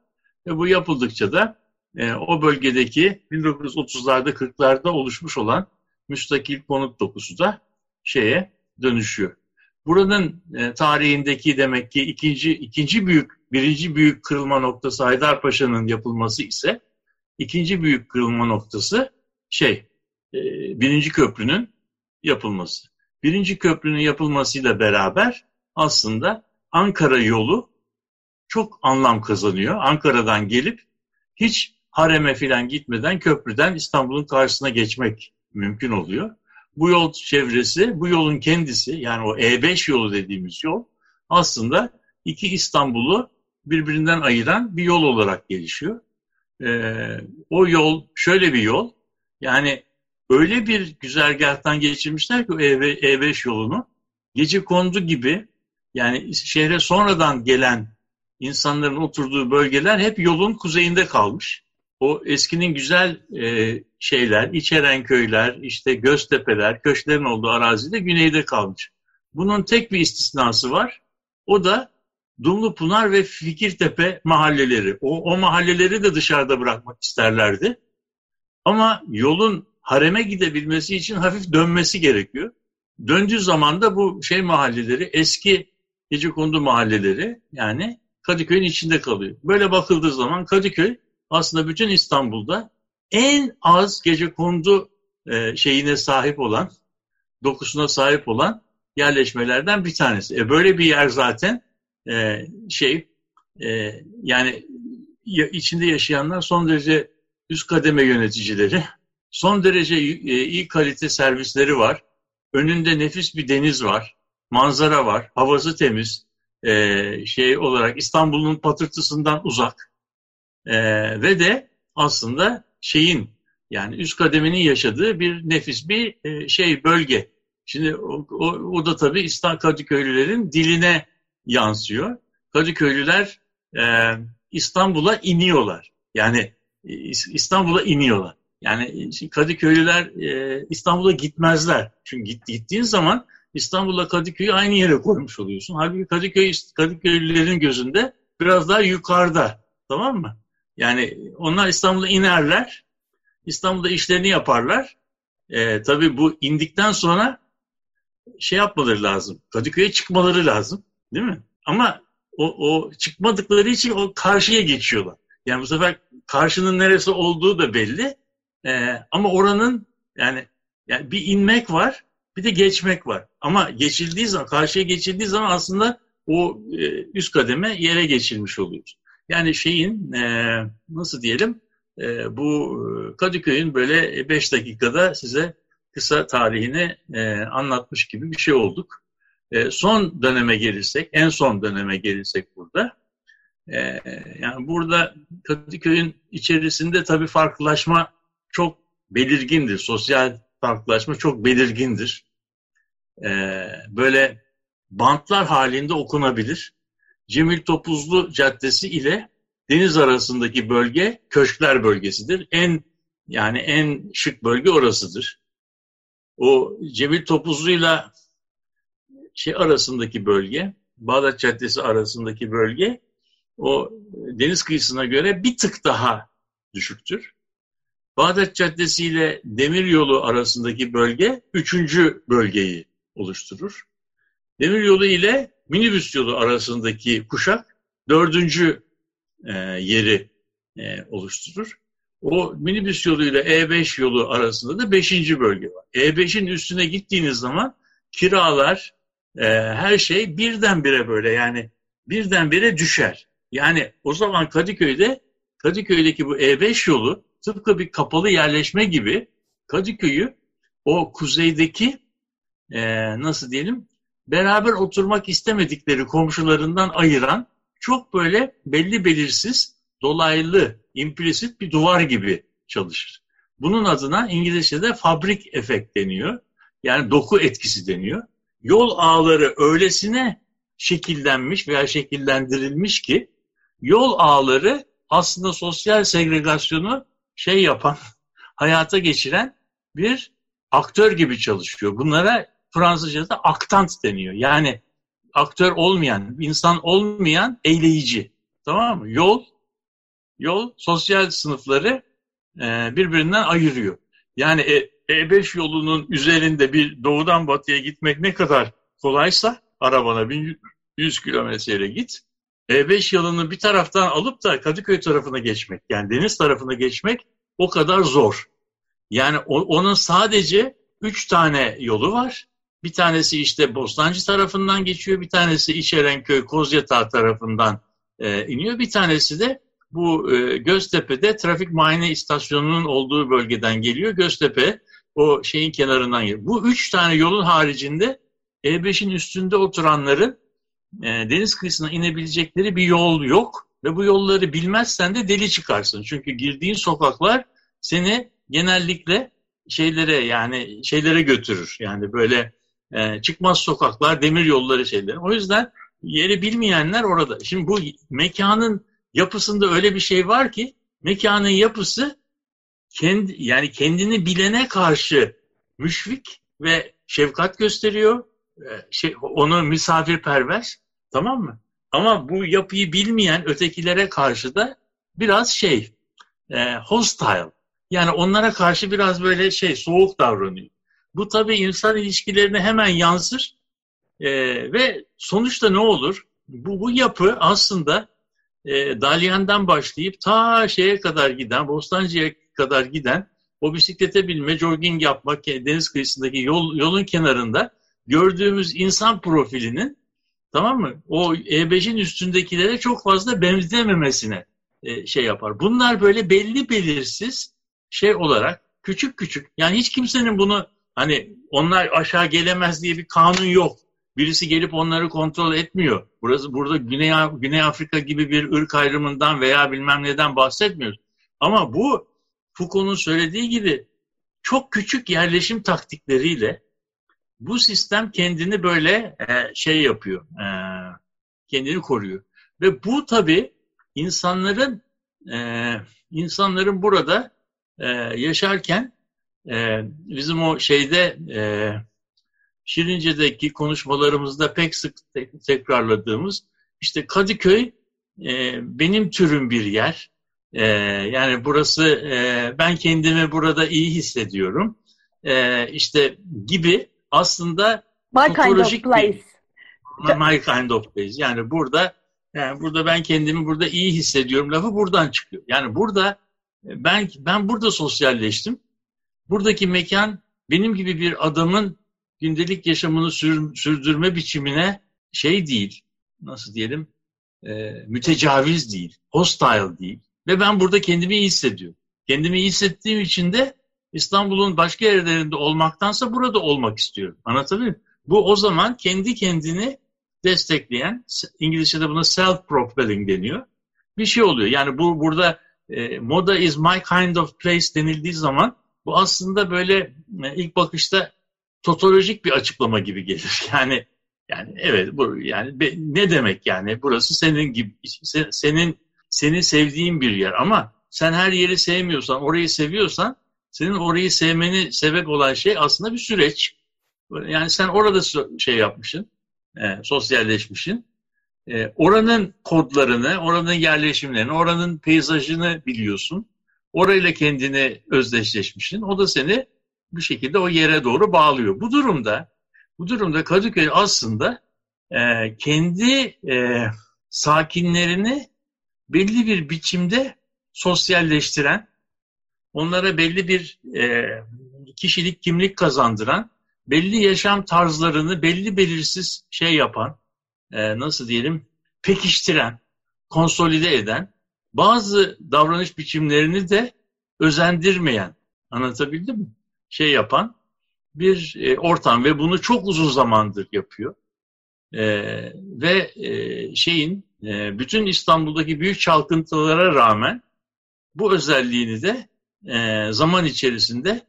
Ve bu yapıldıkça da e, o bölgedeki 1930'larda 40'larda oluşmuş olan müstakil konut dokusu da şeye dönüşüyor. Buranın e, tarihindeki demek ki ikinci ikinci büyük birinci büyük kırılma noktası Haydarpaşa'nın yapılması ise ikinci büyük kırılma noktası şey e, birinci köprünün yapılması. Birinci köprünün yapılmasıyla beraber aslında Ankara yolu çok anlam kazanıyor. Ankara'dan gelip hiç hareme filan gitmeden köprüden İstanbul'un karşısına geçmek mümkün oluyor. Bu yol çevresi, bu yolun kendisi yani o E5 yolu dediğimiz yol aslında iki İstanbul'u birbirinden ayıran bir yol olarak gelişiyor. Ee, o yol şöyle bir yol yani öyle bir güzergahtan geçirmişler ki o E5 yolunu gece kondu gibi yani şehre sonradan gelen insanların oturduğu bölgeler hep yolun kuzeyinde kalmış. O eskinin güzel e, şeyler, İçeren köyler, işte Göztepeler, köşklerin olduğu arazide güneyde kalmış. Bunun tek bir istisnası var. O da Dumlupınar ve Fikirtepe mahalleleri. O, o mahalleleri de dışarıda bırakmak isterlerdi. Ama yolun hareme gidebilmesi için hafif dönmesi gerekiyor. Döndüğü zaman da bu şey mahalleleri eski gecekondu mahalleleri yani Kadıköy'ün içinde kalıyor. Böyle bakıldığı zaman Kadıköy aslında bütün İstanbul'da en az gecekondu e, şeyine sahip olan, dokusuna sahip olan yerleşmelerden bir tanesi. E böyle bir yer zaten e, şey e, yani ya, içinde yaşayanlar son derece üst kademe yöneticileri, son derece e, iyi kalite servisleri var. Önünde nefis bir deniz var manzara var, havası temiz, e, şey olarak İstanbul'un patırtısından uzak e, ve de aslında şeyin yani üst kademenin yaşadığı bir nefis bir e, şey bölge. Şimdi o, o, o da tabii İstanbul Kadıköylülerin diline yansıyor. Kadıköylüler e, İstanbul'a iniyorlar. Yani İstanbul'a iniyorlar. Yani Kadıköylüler e, İstanbul'a gitmezler. Çünkü git, gittiğin zaman İstanbul'la Kadıköy'ü aynı yere koymuş oluyorsun. Halbuki Kadıköy Kadıköylülerin gözünde biraz daha yukarıda. Tamam mı? Yani onlar İstanbul'a inerler. İstanbul'da işlerini yaparlar. E, tabii bu indikten sonra şey yapmaları lazım. Kadıköy'e çıkmaları lazım. Değil mi? Ama o, o çıkmadıkları için o karşıya geçiyorlar. Yani bu sefer karşının neresi olduğu da belli. E, ama oranın yani, yani bir inmek var bir de geçmek var. Ama geçildiği zaman, karşıya geçildiği zaman aslında o e, üst kademe yere geçilmiş oluyoruz. Yani şeyin e, nasıl diyelim e, bu Kadıköy'ün böyle 5 dakikada size kısa tarihini e, anlatmış gibi bir şey olduk. E, son döneme gelirsek, en son döneme gelirsek burada. E, yani burada Kadıköy'ün içerisinde tabii farklılaşma çok belirgindir. Sosyal farklılaşma çok belirgindir. E, böyle bantlar halinde okunabilir. Cemil Topuzlu Caddesi ile deniz arasındaki bölge Köşkler bölgesidir. En yani en şık bölge orasıdır. O Cemil Topuzlu ile şey arasındaki bölge, Bağdat Caddesi arasındaki bölge o deniz kıyısına göre bir tık daha düşüktür. Bağdat Caddesi ile Demiryolu arasındaki bölge üçüncü bölgeyi oluşturur. Demiryolu ile minibüs yolu arasındaki kuşak dördüncü e, yeri e, oluşturur. O minibüs yolu ile E5 yolu arasında da beşinci bölge var. E5'in üstüne gittiğiniz zaman kiralar, e, her şey birdenbire böyle yani birdenbire düşer. Yani o zaman Kadıköy'de Kadıköy'deki bu E5 yolu tıpkı bir kapalı yerleşme gibi Kadıköy'ü o kuzeydeki e, nasıl diyelim beraber oturmak istemedikleri komşularından ayıran çok böyle belli belirsiz dolaylı implisit bir duvar gibi çalışır. Bunun adına İngilizce'de fabrik efekt deniyor. Yani doku etkisi deniyor. Yol ağları öylesine şekillenmiş veya şekillendirilmiş ki yol ağları aslında sosyal segregasyonu şey yapan, [laughs] hayata geçiren bir aktör gibi çalışıyor. Bunlara Fransızca'da aktant deniyor. Yani aktör olmayan, insan olmayan eyleyici. Tamam mı? Yol, yol sosyal sınıfları e, birbirinden ayırıyor. Yani e, E5 yolunun üzerinde bir doğudan batıya gitmek ne kadar kolaysa arabana 1100 kilometreyle git. E5 yolunu bir taraftan alıp da Kadıköy tarafına geçmek, yani deniz tarafına geçmek o kadar zor. Yani o, onun sadece üç tane yolu var. Bir tanesi işte Bostancı tarafından geçiyor, bir tanesi İçerenköy, Kozyatağı tarafından e, iniyor. Bir tanesi de bu e, Göztepe'de trafik muayene istasyonunun olduğu bölgeden geliyor. Göztepe o şeyin kenarından geliyor. Bu üç tane yolun haricinde E5'in üstünde oturanların e, deniz kıyısına inebilecekleri bir yol yok. Ve bu yolları bilmezsen de deli çıkarsın. Çünkü girdiğin sokaklar seni genellikle şeylere yani şeylere götürür. Yani böyle e, çıkmaz sokaklar, demir yolları şeyler. O yüzden yeri bilmeyenler orada. Şimdi bu mekanın yapısında öyle bir şey var ki mekanın yapısı kendi yani kendini bilene karşı müşfik ve şefkat gösteriyor. E, şey, onu misafirperver. Tamam mı? Ama bu yapıyı bilmeyen ötekilere karşı da biraz şey e, hostile. Yani onlara karşı biraz böyle şey soğuk davranıyor. Bu tabii insan ilişkilerine hemen yansır e, ve sonuçta ne olur? Bu, bu yapı aslında e, Dalyan'dan başlayıp ta şeye kadar giden, Bostancı'ya kadar giden o bisiklete binme, jogging yapmak, deniz kıyısındaki yol, yolun kenarında gördüğümüz insan profilinin tamam mı? O E5'in üstündekilere çok fazla benzememesine e, şey yapar. Bunlar böyle belli belirsiz şey olarak küçük küçük yani hiç kimsenin bunu Hani onlar aşağı gelemez diye bir kanun yok. Birisi gelip onları kontrol etmiyor. Burası burada Güney, Güney Afrika gibi bir ırk ayrımından veya bilmem neden bahsetmiyoruz. Ama bu Foucault'un söylediği gibi çok küçük yerleşim taktikleriyle bu sistem kendini böyle e, şey yapıyor, e, kendini koruyor. Ve bu tabii insanların e, insanların burada e, yaşarken e, bizim o şeyde e, Şirince'deki konuşmalarımızda pek sık te- tekrarladığımız işte Kadıköy e, benim türüm bir yer. E, yani burası e, ben kendimi burada iyi hissediyorum. E, işte gibi aslında My kind of Topolojik bir- place. my kind of place. Yani burada yani burada ben kendimi burada iyi hissediyorum lafı buradan çıkıyor. Yani burada e, ben ben burada sosyalleştim. Buradaki mekan benim gibi bir adamın gündelik yaşamını sür- sürdürme biçimine şey değil. Nasıl diyelim? E, mütecaviz değil. Hostile değil. Ve ben burada kendimi iyi hissediyorum. Kendimi iyi hissettiğim için de İstanbul'un başka yerlerinde olmaktansa burada olmak istiyorum. Anlatabiliyor muyum? Bu o zaman kendi kendini destekleyen, İngilizce'de buna self-propelling deniyor. Bir şey oluyor. Yani bu burada e, moda is my kind of place denildiği zaman bu aslında böyle e, ilk bakışta totolojik bir açıklama gibi gelir. [laughs] Yani yani evet bu yani ne demek yani burası senin gibi se- senin seni sevdiğin bir yer ama sen her yeri sevmiyorsan orayı seviyorsan senin orayı sevmeni sebep olan şey aslında bir süreç. Yani sen orada şey yapmışsın, e, sosyalleşmişsin. E, oranın kodlarını, oranın yerleşimlerini, oranın peyzajını biliyorsun. Orayla kendini özdeşleşmişsin. O da seni bir şekilde o yere doğru bağlıyor. Bu durumda, bu durumda Kadıköy aslında e, kendi e, sakinlerini belli bir biçimde sosyalleştiren, onlara belli bir e, kişilik kimlik kazandıran, belli yaşam tarzlarını belli belirsiz şey yapan, e, nasıl diyelim, pekiştiren, konsolide eden, bazı davranış biçimlerini de özendirmeyen, anlatabildim mi? Şey yapan bir e, ortam ve bunu çok uzun zamandır yapıyor. E, ve e, şeyin e, bütün İstanbul'daki büyük çalkıntılara rağmen bu özelliğini de e, zaman içerisinde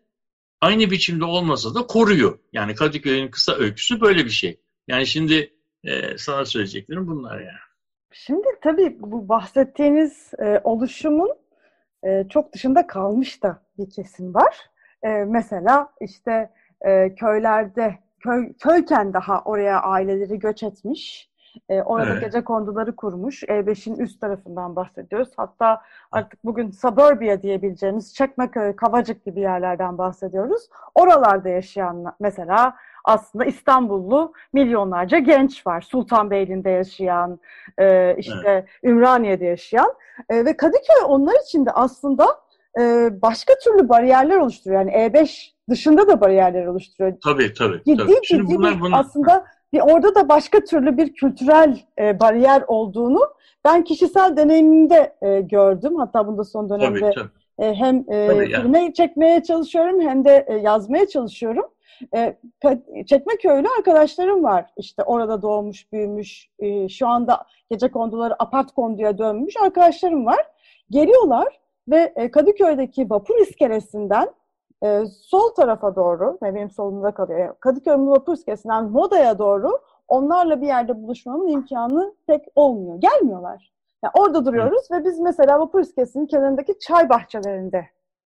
aynı biçimde olmasa da koruyor. Yani Kadıköy'ün kısa öyküsü böyle bir şey. Yani şimdi e, sana söyleyeceklerim bunlar yani. Şimdi tabii bu bahsettiğiniz e, oluşumun e, çok dışında kalmış da bir kesim var. E, mesela işte e, köylerde, köy, köyken daha oraya aileleri göç etmiş. E, orada Evet. gece konduları kurmuş. E5'in üst tarafından bahsediyoruz. Hatta artık bugün suburbia diyebileceğimiz Çekmeköy, Kavacık gibi yerlerden bahsediyoruz. Oralarda yaşayan mesela aslında İstanbullu milyonlarca genç var. Sultanbeyli'nde yaşayan, e, işte Ümraniye'de yaşayan E, ve Kadıköy onlar için de aslında e, başka türlü bariyerler oluşturuyor. Yani E5 dışında da bariyerler oluşturuyor. Tabii tabii. Ciddi tabii. Şimdi ciddi bunlar bir bunu aslında bir orada da başka türlü bir kültürel e, bariyer olduğunu ben kişisel deneyimimde e, gördüm. Hatta bunda son dönemde tabii tabii. e, hem e, yani. çekmeye çalışıyorum hem de e, yazmaya çalışıyorum. E, Çekmeköy'lü arkadaşlarım var. İşte orada doğmuş, büyümüş, e, şu anda gece konduları apart konduya dönmüş arkadaşlarım var. Geliyorlar ve e, Kadıköy'deki vapur iskelesinden e, sol tarafa doğru, benim solumda kalıyor, Kadıköy vapur iskelesinden Moda'ya doğru onlarla bir yerde buluşmamın imkanı pek olmuyor. Gelmiyorlar. Yani orada duruyoruz ve biz mesela vapur iskelesinin kenarındaki çay bahçelerinde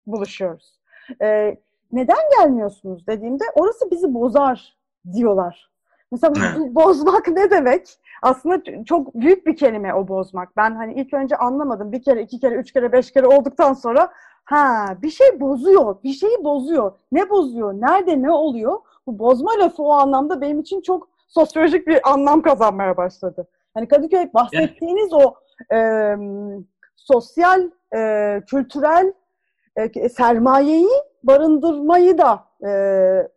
buluşuyoruz. Ee, neden gelmiyorsunuz dediğimde orası bizi bozar diyorlar. Mesela bu bozmak ne demek? Aslında çok büyük bir kelime o bozmak. Ben hani ilk önce anlamadım. Bir kere, iki kere, üç kere, beş kere olduktan sonra ha bir şey bozuyor, bir şeyi bozuyor. Ne bozuyor, nerede ne oluyor? Bu bozma lafı o anlamda benim için çok sosyolojik bir anlam kazanmaya başladı. Hani Kadıköy bahsettiğiniz o e, sosyal, e, kültürel e, sermayeyi barındırmayı da e,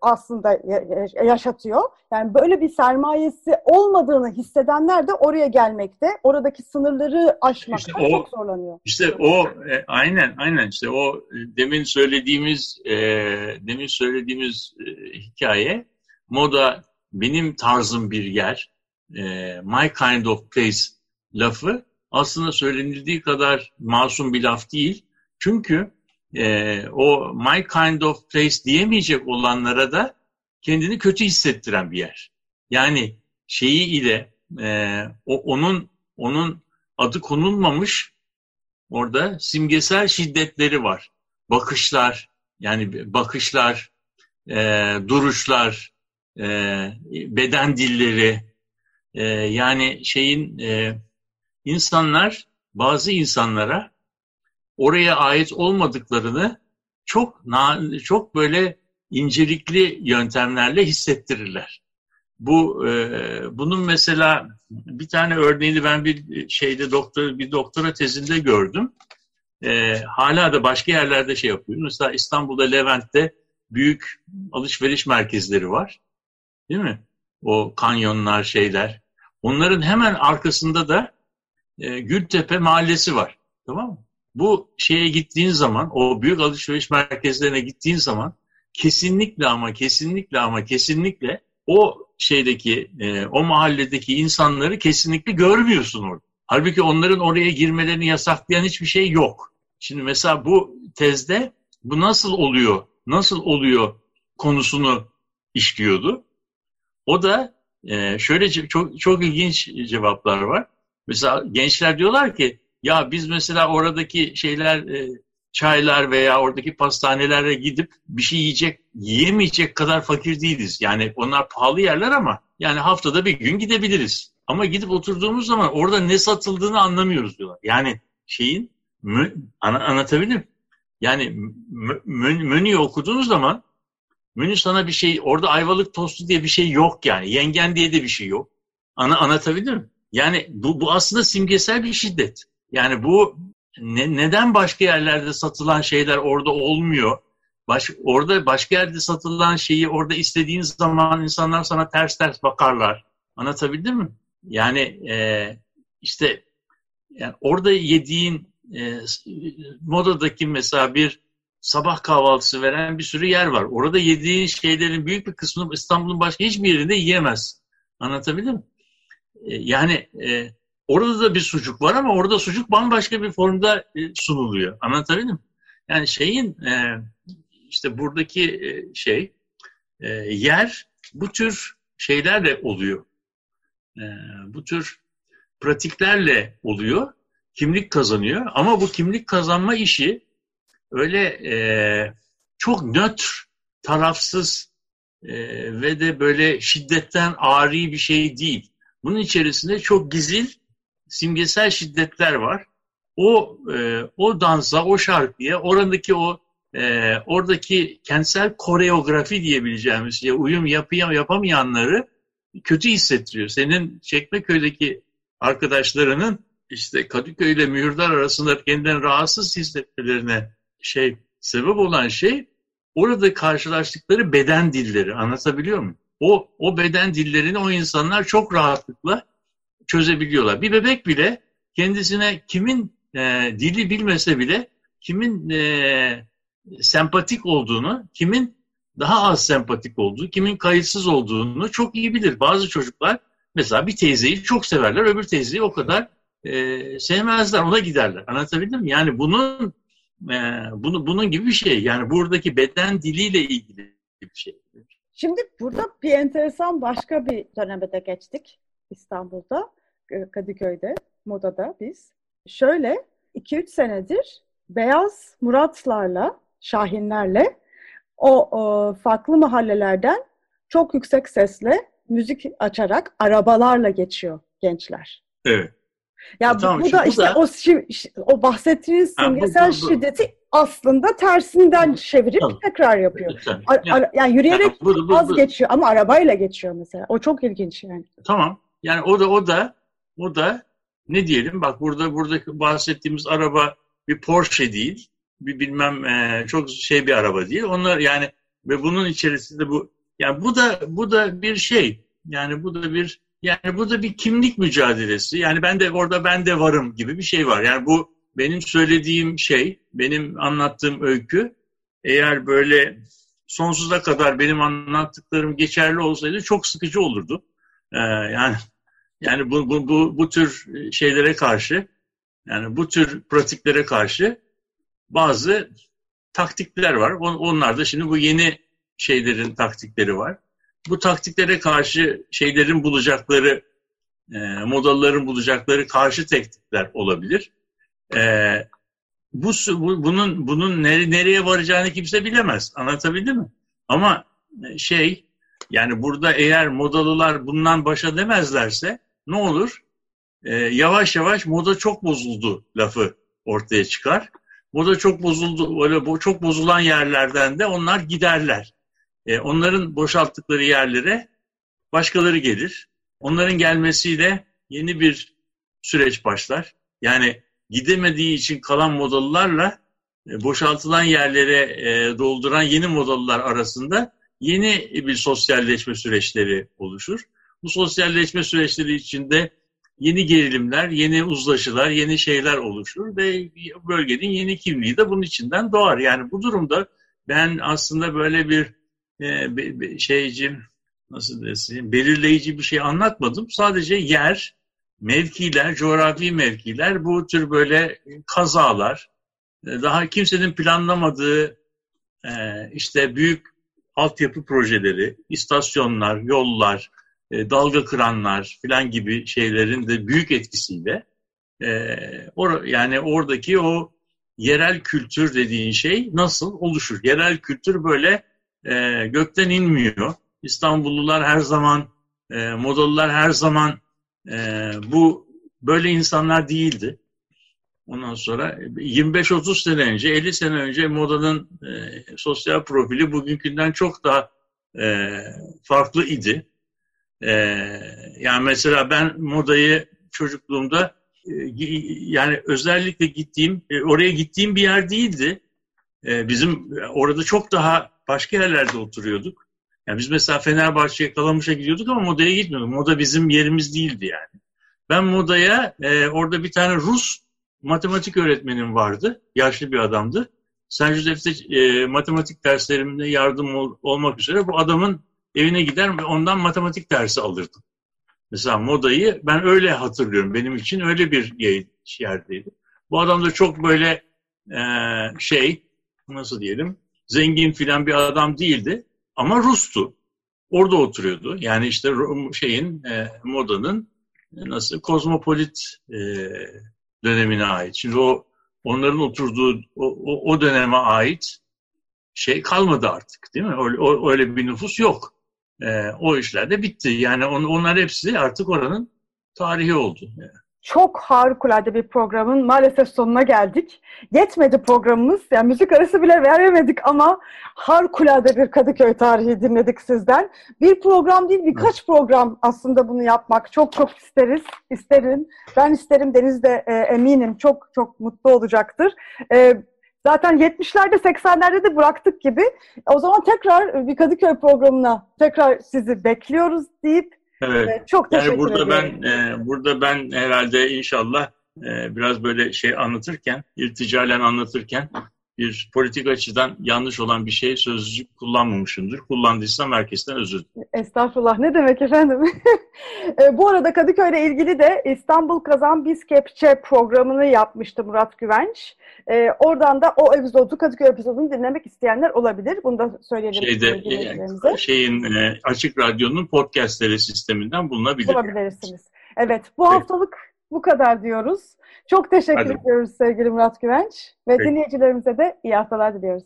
aslında ya- ya- yaşatıyor. Yani böyle bir sermayesi olmadığını hissedenler de oraya gelmekte, oradaki sınırları aşmakta İşte o- çok zorlanıyor. İşte o e, aynen aynen işte o e, demin söylediğimiz e, demin söylediğimiz e, hikaye moda benim tarzım bir yer e, my kind of place lafı aslında söylenildiği kadar masum bir laf değil. Çünkü e, o my kind of place diyemeyecek olanlara da kendini kötü hissettiren bir yer. Yani şeyi ile e, o, onun onun adı konulmamış Orada simgesel şiddetleri var. bakışlar, yani bakışlar, e, duruşlar, e, beden dilleri, e, yani şeyin e, insanlar bazı insanlara oraya ait olmadıklarını çok çok böyle incelikli yöntemlerle hissettirirler. Bu e, bunun mesela bir tane örneğini ben bir şeyde doktor bir doktora tezinde gördüm. E, hala da başka yerlerde şey yapıyor. Mesela İstanbul'da Levent'te büyük alışveriş merkezleri var. Değil mi? O kanyonlar şeyler. Onların hemen arkasında da e, Gültepe Mahallesi var. Tamam mı? Bu şeye gittiğin zaman, o büyük alışveriş merkezlerine gittiğin zaman kesinlikle ama kesinlikle ama kesinlikle o şeydeki, e, o mahalledeki insanları kesinlikle görmüyorsun orada. Halbuki onların oraya girmelerini yasaklayan hiçbir şey yok. Şimdi mesela bu tezde bu nasıl oluyor, nasıl oluyor konusunu işliyordu. O da e, şöyle çok çok ilginç cevaplar var. Mesela gençler diyorlar ki ya biz mesela oradaki şeyler e, çaylar veya oradaki pastanelere gidip bir şey yiyecek, yiyemeyecek kadar fakir değiliz. Yani onlar pahalı yerler ama yani haftada bir gün gidebiliriz. Ama gidip oturduğumuz zaman orada ne satıldığını anlamıyoruz diyorlar. Yani şeyin mü, ana, anlatabilirim. Yani mü, menüyü okuduğunuz zaman menü sana bir şey, orada ayvalık tostu diye bir şey yok yani. Yengen diye de bir şey yok. Ana, anlatabilirim. Yani bu, bu aslında simgesel bir şiddet. Yani bu ne, neden başka yerlerde satılan şeyler orada olmuyor? Baş, orada başka yerde satılan şeyi orada istediğin zaman insanlar sana ters ters bakarlar. Anlatabildim mi? Yani e, işte yani orada yediğin e, modadaki mesela bir sabah kahvaltısı veren bir sürü yer var. Orada yediğin şeylerin büyük bir kısmını İstanbul'un başka hiçbir yerinde yiyemez. Anlatabildim mi? E, yani e, orada da bir sucuk var ama orada sucuk bambaşka bir formda e, sunuluyor. Anlatabildim mi? Yani şeyin e, işte buradaki e, şey yer bu tür şeylerle oluyor. Bu tür pratiklerle oluyor. Kimlik kazanıyor ama bu kimlik kazanma işi öyle çok nötr, tarafsız ve de böyle şiddetten ari bir şey değil. Bunun içerisinde çok gizil, simgesel şiddetler var. O e, o dansa, o şarkıya, oradaki o e, oradaki kentsel koreografi diyebileceğimiz şey, uyum yapayım, yapamayanları kötü hissettiriyor. Senin Çekmeköy'deki arkadaşlarının işte Kadıköy ile Mühürdar arasında kendilerini rahatsız hissetmelerine şey sebep olan şey orada karşılaştıkları beden dilleri. Anlatabiliyor muyum? O, o beden dillerini o insanlar çok rahatlıkla çözebiliyorlar. Bir bebek bile kendisine kimin e, dili bilmese bile kimin e, sempatik olduğunu, kimin daha az sempatik olduğu, kimin kayıtsız olduğunu çok iyi bilir. Bazı çocuklar mesela bir teyzeyi çok severler, öbür teyzeyi o kadar e, sevmezler, ona giderler. Anlatabildim mi? Yani bunun e, bunu, bunun gibi bir şey. Yani buradaki beden diliyle ilgili bir şey. Şimdi burada bir enteresan başka bir döneme de geçtik İstanbul'da, Kadıköy'de, modada biz. Şöyle 2-3 senedir beyaz Muratlarla, Şahinlerle o, o farklı mahallelerden çok yüksek sesle müzik açarak arabalarla geçiyor gençler. Evet. Ya e, tamam, bu da işte da... o o bahsettiğiniz simgesel ha, bu, bu, bu. şiddeti aslında tersinden çevirip tamam. tekrar yapıyor. Ar, yani, yani yürüyerek yani, bu, bu, az bu. geçiyor ama arabayla geçiyor mesela. O çok ilginç yani. Tamam. Yani o da o da o da ne diyelim bak burada burada bahsettiğimiz araba bir Porsche değil. Bir bilmem e, çok şey bir araba değil. Onlar yani ve bunun içerisinde bu yani bu da bu da bir şey. Yani bu da bir yani bu da bir kimlik mücadelesi. Yani ben de orada ben de varım gibi bir şey var. Yani bu benim söylediğim şey, benim anlattığım öykü eğer böyle sonsuza kadar benim anlattıklarım geçerli olsaydı çok sıkıcı olurdu. Ee, yani yani bu, bu, bu, bu tür şeylere karşı yani bu tür pratiklere karşı bazı taktikler var. Onlar da şimdi bu yeni şeylerin taktikleri var bu taktiklere karşı şeylerin bulacakları, e, modaların bulacakları karşı teknikler olabilir. E, bu, bu bunun bunun nere, nereye varacağını kimse bilemez. Anlatabildim mi? Ama e, şey yani burada eğer modalılar bundan başa demezlerse ne olur? Ee, yavaş yavaş moda çok bozuldu lafı ortaya çıkar. Moda çok bozuldu, öyle çok bozulan yerlerden de onlar giderler. Ee, onların boşalttıkları yerlere başkaları gelir. Onların gelmesiyle yeni bir süreç başlar. Yani gidemediği için kalan modalılarla e, boşaltılan yerlere e, dolduran yeni modalılar arasında yeni bir sosyalleşme süreçleri oluşur. Bu sosyalleşme süreçleri içinde yeni gerilimler, yeni uzlaşılar, yeni şeyler oluşur ve bölgenin yeni kimliği de bunun içinden doğar. Yani bu durumda ben aslında böyle bir, e, şeyci, nasıl desem, belirleyici bir şey anlatmadım. Sadece yer, mevkiler, coğrafi mevkiler, bu tür böyle kazalar, e, daha kimsenin planlamadığı e, işte büyük altyapı projeleri, istasyonlar, yollar, e, dalga kıranlar filan gibi şeylerin de büyük etkisiyle or, yani oradaki o yerel kültür dediğin şey nasıl oluşur? Yerel kültür böyle gökten inmiyor. İstanbullular her zaman, modalılar her zaman bu böyle insanlar değildi. Ondan sonra 25-30 sene önce, 50 sene önce modanın e, sosyal profili bugünkünden çok daha e, farklı idi. E, yani mesela ben modayı çocukluğumda e, yani özellikle gittiğim, e, oraya gittiğim bir yer değildi. E, bizim orada çok daha başka yerlerde oturuyorduk. Yani biz mesela Fenerbahçe'ye, Kalamış'a gidiyorduk ama modaya gitmiyorduk. Moda bizim yerimiz değildi yani. Ben modaya e, orada bir tane Rus matematik öğretmenim vardı. Yaşlı bir adamdı. Saint Joseph'te e, matematik derslerimde yardım ol, olmak üzere bu adamın evine gider ve ondan matematik dersi alırdım. Mesela modayı ben öyle hatırlıyorum. Benim için öyle bir yerdeydi. Bu adam da çok böyle e, şey nasıl diyelim zengin filan bir adam değildi ama Rus'tu. Orada oturuyordu. Yani işte şeyin e, modanın nasıl kozmopolit e, dönemine ait. Şimdi o onların oturduğu o, o, o döneme ait şey kalmadı artık değil mi? Öyle, o, öyle bir nüfus yok. Ee, o işler de bitti. Yani on, onlar hepsi artık oranın tarihi oldu. Yani çok harikulade bir programın maalesef sonuna geldik. Yetmedi programımız. Yani müzik arası bile veremedik ama harikulade bir Kadıköy tarihi dinledik sizden. Bir program değil birkaç program aslında bunu yapmak çok çok isteriz. isterim. Ben isterim Deniz de e, eminim çok çok mutlu olacaktır. E, zaten 70'lerde 80'lerde de bıraktık gibi. O zaman tekrar bir Kadıköy programına tekrar sizi bekliyoruz deyip Evet. Çok teşekkür yani burada ederim. ben e, burada ben herhalde inşallah e, biraz böyle şey anlatırken, irticalen anlatırken bir politik açıdan yanlış olan bir şey sözcük kullanmamışımdır. Kullandıysam herkesten özür dilerim. Estağfurullah. Ne demek efendim? [laughs] e, bu arada Kadıköy ile ilgili de İstanbul Kazan Biz Kepçe programını yapmıştı Murat Güvenç. E, oradan da o epizodu, Kadıköy epizodunu dinlemek isteyenler olabilir. Bunu da söyleyelim. Şeyde, e, şeyin e, Açık Radyo'nun podcastleri sisteminden bulunabilir. Bulabilirsiniz. Evet. Bu evet. haftalık bu kadar diyoruz. Çok teşekkür Hadi. ediyoruz sevgili Murat Güvenç ve Peki. dinleyicilerimize de iyi haftalar diliyoruz.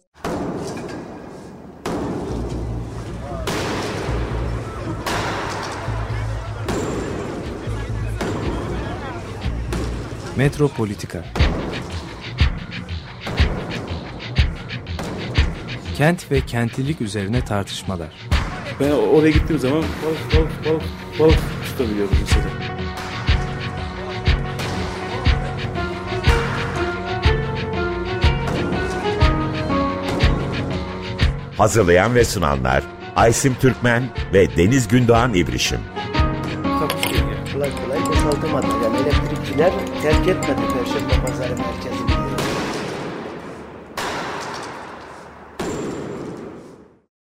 Metropolitika Kent ve kentlilik üzerine tartışmalar. Ben oraya gittiğim zaman balık balık balık balık tutabiliyorum mesela. Hazırlayan ve sunanlar Aysim Türkmen ve Deniz Gündoğan İbrişim. Kolay kolay boşaltamadı. Yani elektrikçiler terk etmedi Perşembe Pazarı merkezini.